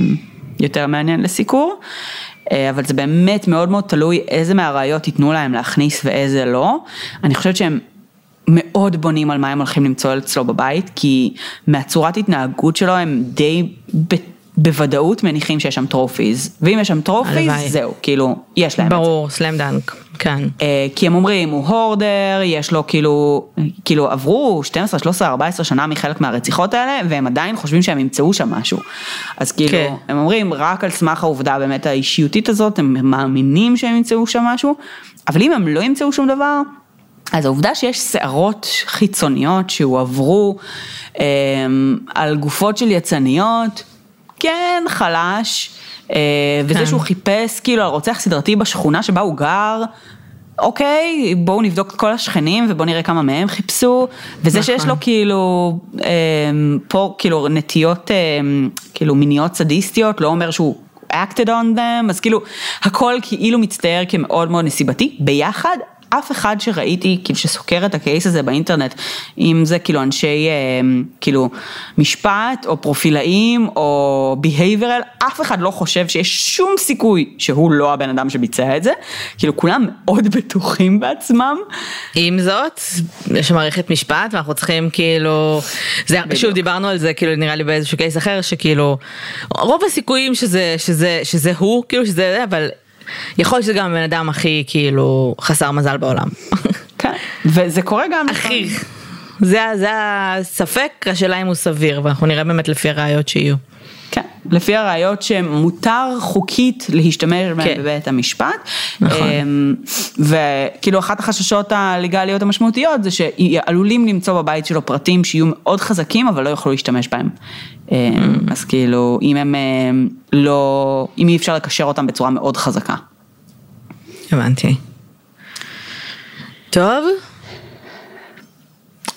יותר מעניין לסיקור. אה, אבל זה באמת מאוד מאוד תלוי איזה מהראיות ייתנו להם להכניס ואיזה לא. אני חושבת שהם מאוד בונים על מה הם הולכים למצוא אצלו בבית, כי מהצורת התנהגות שלו הם די ב, בוודאות מניחים שיש שם trophies, ואם יש שם trophies, הלוואי. זהו, כאילו, יש להם את זה. ברור, slam dunk, כן. אה, כי הם אומרים, הוא hoarder, יש לו כאילו, כאילו עברו 12, 13, 14 שנה מחלק מהרציחות האלה, והם עדיין חושבים שהם ימצאו שם משהו. אז כאילו, כן. הם אומרים, רק על סמך העובדה באמת האישיותית הזאת, הם מאמינים שהם ימצאו שם משהו, אבל אם הם לא ימצאו שום דבר, אז העובדה שיש שערות חיצוניות שהועברו אה, על גופות של יצניות, כן, חלש, וזה כן. שהוא חיפש כאילו על רוצח סדרתי בשכונה שבה הוא גר, אוקיי, בואו נבדוק את כל השכנים ובואו נראה כמה מהם חיפשו, וזה נכון. שיש לו כאילו, אה, פה כאילו נטיות אה, כאילו מיניות סדיסטיות, לא אומר שהוא acted on them, אז כאילו הכל כאילו מצטייר כמאוד מאוד נסיבתי, ביחד. אף אחד שראיתי, כאילו שסוקר את הקייס הזה באינטרנט, אם זה כאילו אנשי אה, כאילו משפט או פרופילאים או behavioral, אף אחד לא חושב שיש שום סיכוי שהוא לא הבן אדם שביצע את זה, כאילו כולם מאוד בטוחים בעצמם. עם זאת, יש מערכת משפט ואנחנו צריכים כאילו, זה, שוב דיברנו על זה כאילו נראה לי באיזשהו קייס אחר שכאילו רוב הסיכויים שזה, שזה, שזה הוא כאילו שזה זה אבל יכול להיות שזה גם הבן אדם הכי כאילו חסר מזל בעולם. כן, וזה קורה גם... הכי. זה, זה הספק, השאלה אם הוא סביר ואנחנו נראה באמת לפי הראיות שיהיו. כן, לפי הראיות שמותר חוקית להשתמש בהן כן. בבית המשפט. נכון. אמ, וכאילו אחת החששות הליגליות המשמעותיות זה שעלולים למצוא בבית שלו פרטים שיהיו מאוד חזקים אבל לא יוכלו להשתמש בהם. אמ, אז כאילו אם הם אמ, לא, אם אי אפשר לקשר אותם בצורה מאוד חזקה. הבנתי. טוב,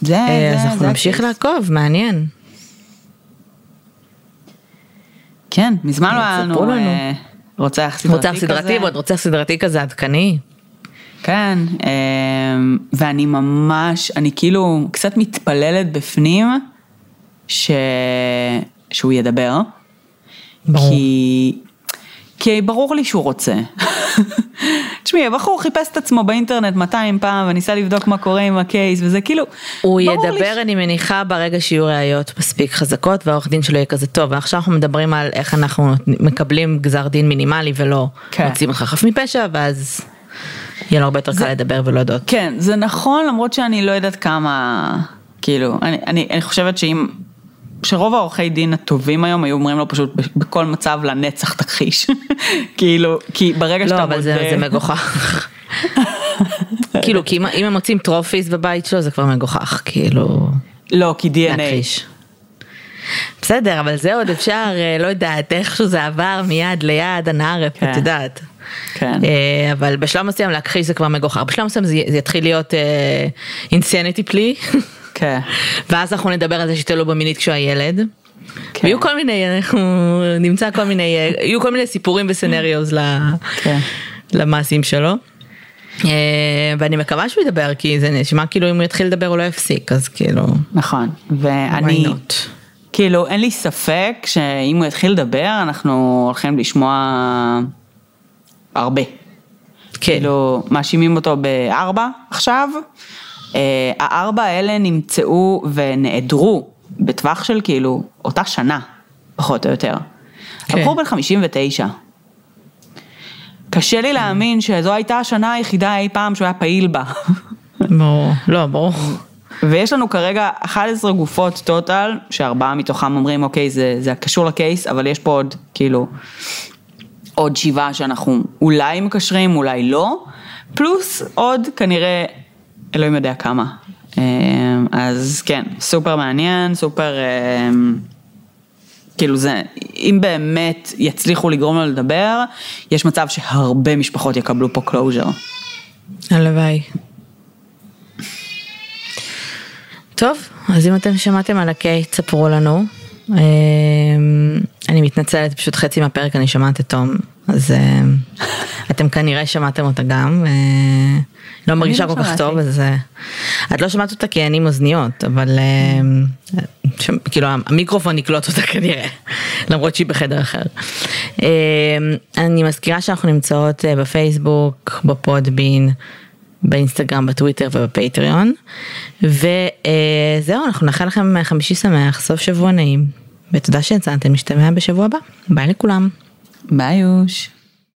זה, אה, זה, אז אנחנו זה נמשיך. לעקוב, מעניין. כן, מזמן לא היה ספרו לנו. אה, רוצח סדרתי רוצח סדרתי כזה. ועוד רוצח סדרתי כזה עדכני. כן, אמ, ואני ממש, אני כאילו קצת מתפללת בפנים ש... שהוא ידבר. ברור. כי... כי ברור לי שהוא רוצה. תשמעי, הבחור חיפש את עצמו באינטרנט 200 פעם וניסה לבדוק מה קורה עם הקייס, וזה כאילו... הוא ברור לי ידבר, אני מניחה, ברגע שיהיו ראיות מספיק חזקות והעורך דין שלו יהיה כזה טוב. ועכשיו אנחנו מדברים על איך אנחנו מקבלים גזר דין מינימלי ולא כן. מוצאים לך חף מפשע, ואז יהיה לו הרבה יותר קל לדבר ולהודות. כן, זה נכון, למרות שאני לא יודעת כמה, כאילו, אני, אני, אני חושבת שאם, שרוב העורכי דין הטובים היום היו אומרים לו פשוט בכל מצב לנצח תכחיש. כאילו, כי ברגע שאתה לא, אבל זה מודה- זה מגוחך. כאילו, כי אם- אם הם מוצאים trophies בבית שלו זה כבר מגוחך, כאילו, לא, כי DNA. להכחיש. בסדר, אבל זה עוד אפשר, אה, לא יודעת, איכשהו זה עבר מיד ליד, הנערף, כן. את יודעת. כן. אה, אבל בשלב מסוים להכחיש זה כבר מגוחך, בשלב מסוים זה זה יתחיל להיות insanity plea, כן. ואז אנחנו נדבר על זה שהתעללו בו מינית כשהוא היה ילד. כן. ויהיו כל מיני, אנחנו נמצא כל מיני, יהיו כל מיני סיפורים וסצנריוז ל- כן. למעשים שלו. אה, ואני מקווה שהוא ידבר, כי זה נשמע כאילו אם הוא יתחיל לדבר הוא לא יפסיק, אז כאילו, נכון. ואני? כאילו, אין לי ספק שאם הוא יתחיל לדבר, אנחנו הולכים לשמוע הרבה. כן, כאילו, מאשימים אותו בארבע עכשיו. אה, הארבע האלה נמצאו ונעדרו בטווח של כאילו אותה שנה, פחות או יותר. כן. הבחור בן 59. קשה לי להאמין שזו הייתה השנה היחידה אי פעם שהוא היה פעיל בה. ברור, לא, ברור. ויש לנו כרגע 11 גופות טוטל, שארבעה מתוכם אומרים אוקיי זה, זה קשור לקייס, אבל יש פה עוד כאילו עוד שבעה שאנחנו אולי מקשרים, אולי לא, פלוס עוד כנראה אלוהים יודע כמה. אה, אז כן, סופר מעניין, סופר, אה, כאילו זה, אם באמת יצליחו לגרום לו לדבר, יש מצב שהרבה משפחות יקבלו פה closure. הלוואי. טוב, אז אם אתם שמעתם על ה case, ספרו לנו. אמ, אני מתנצלת, פשוט חצי מהפרק אני שומעת את תום, אז אמ, אתם כנראה שמעתם אותה גם. אה, לא מרגישה לא כל כך. טוב, אז אה, את לא שמעת אותה כי אין עם אוזניות, אבל כאילו המיקרופון יקלוט אותה כנראה, למרות שהיא בחדר אחר. אני מזכירה שאנחנו נמצאות אה, בפייסבוק, בפודבין. באינסטגרם, בטוויטר ובפטריון. וזהו, אנחנו נאחל לכם חמישי שמח, סוף שבוע נעים. ותודה שהצעתם, נשתמע בשבוע הבא. ביי לכולם. ביי יוש.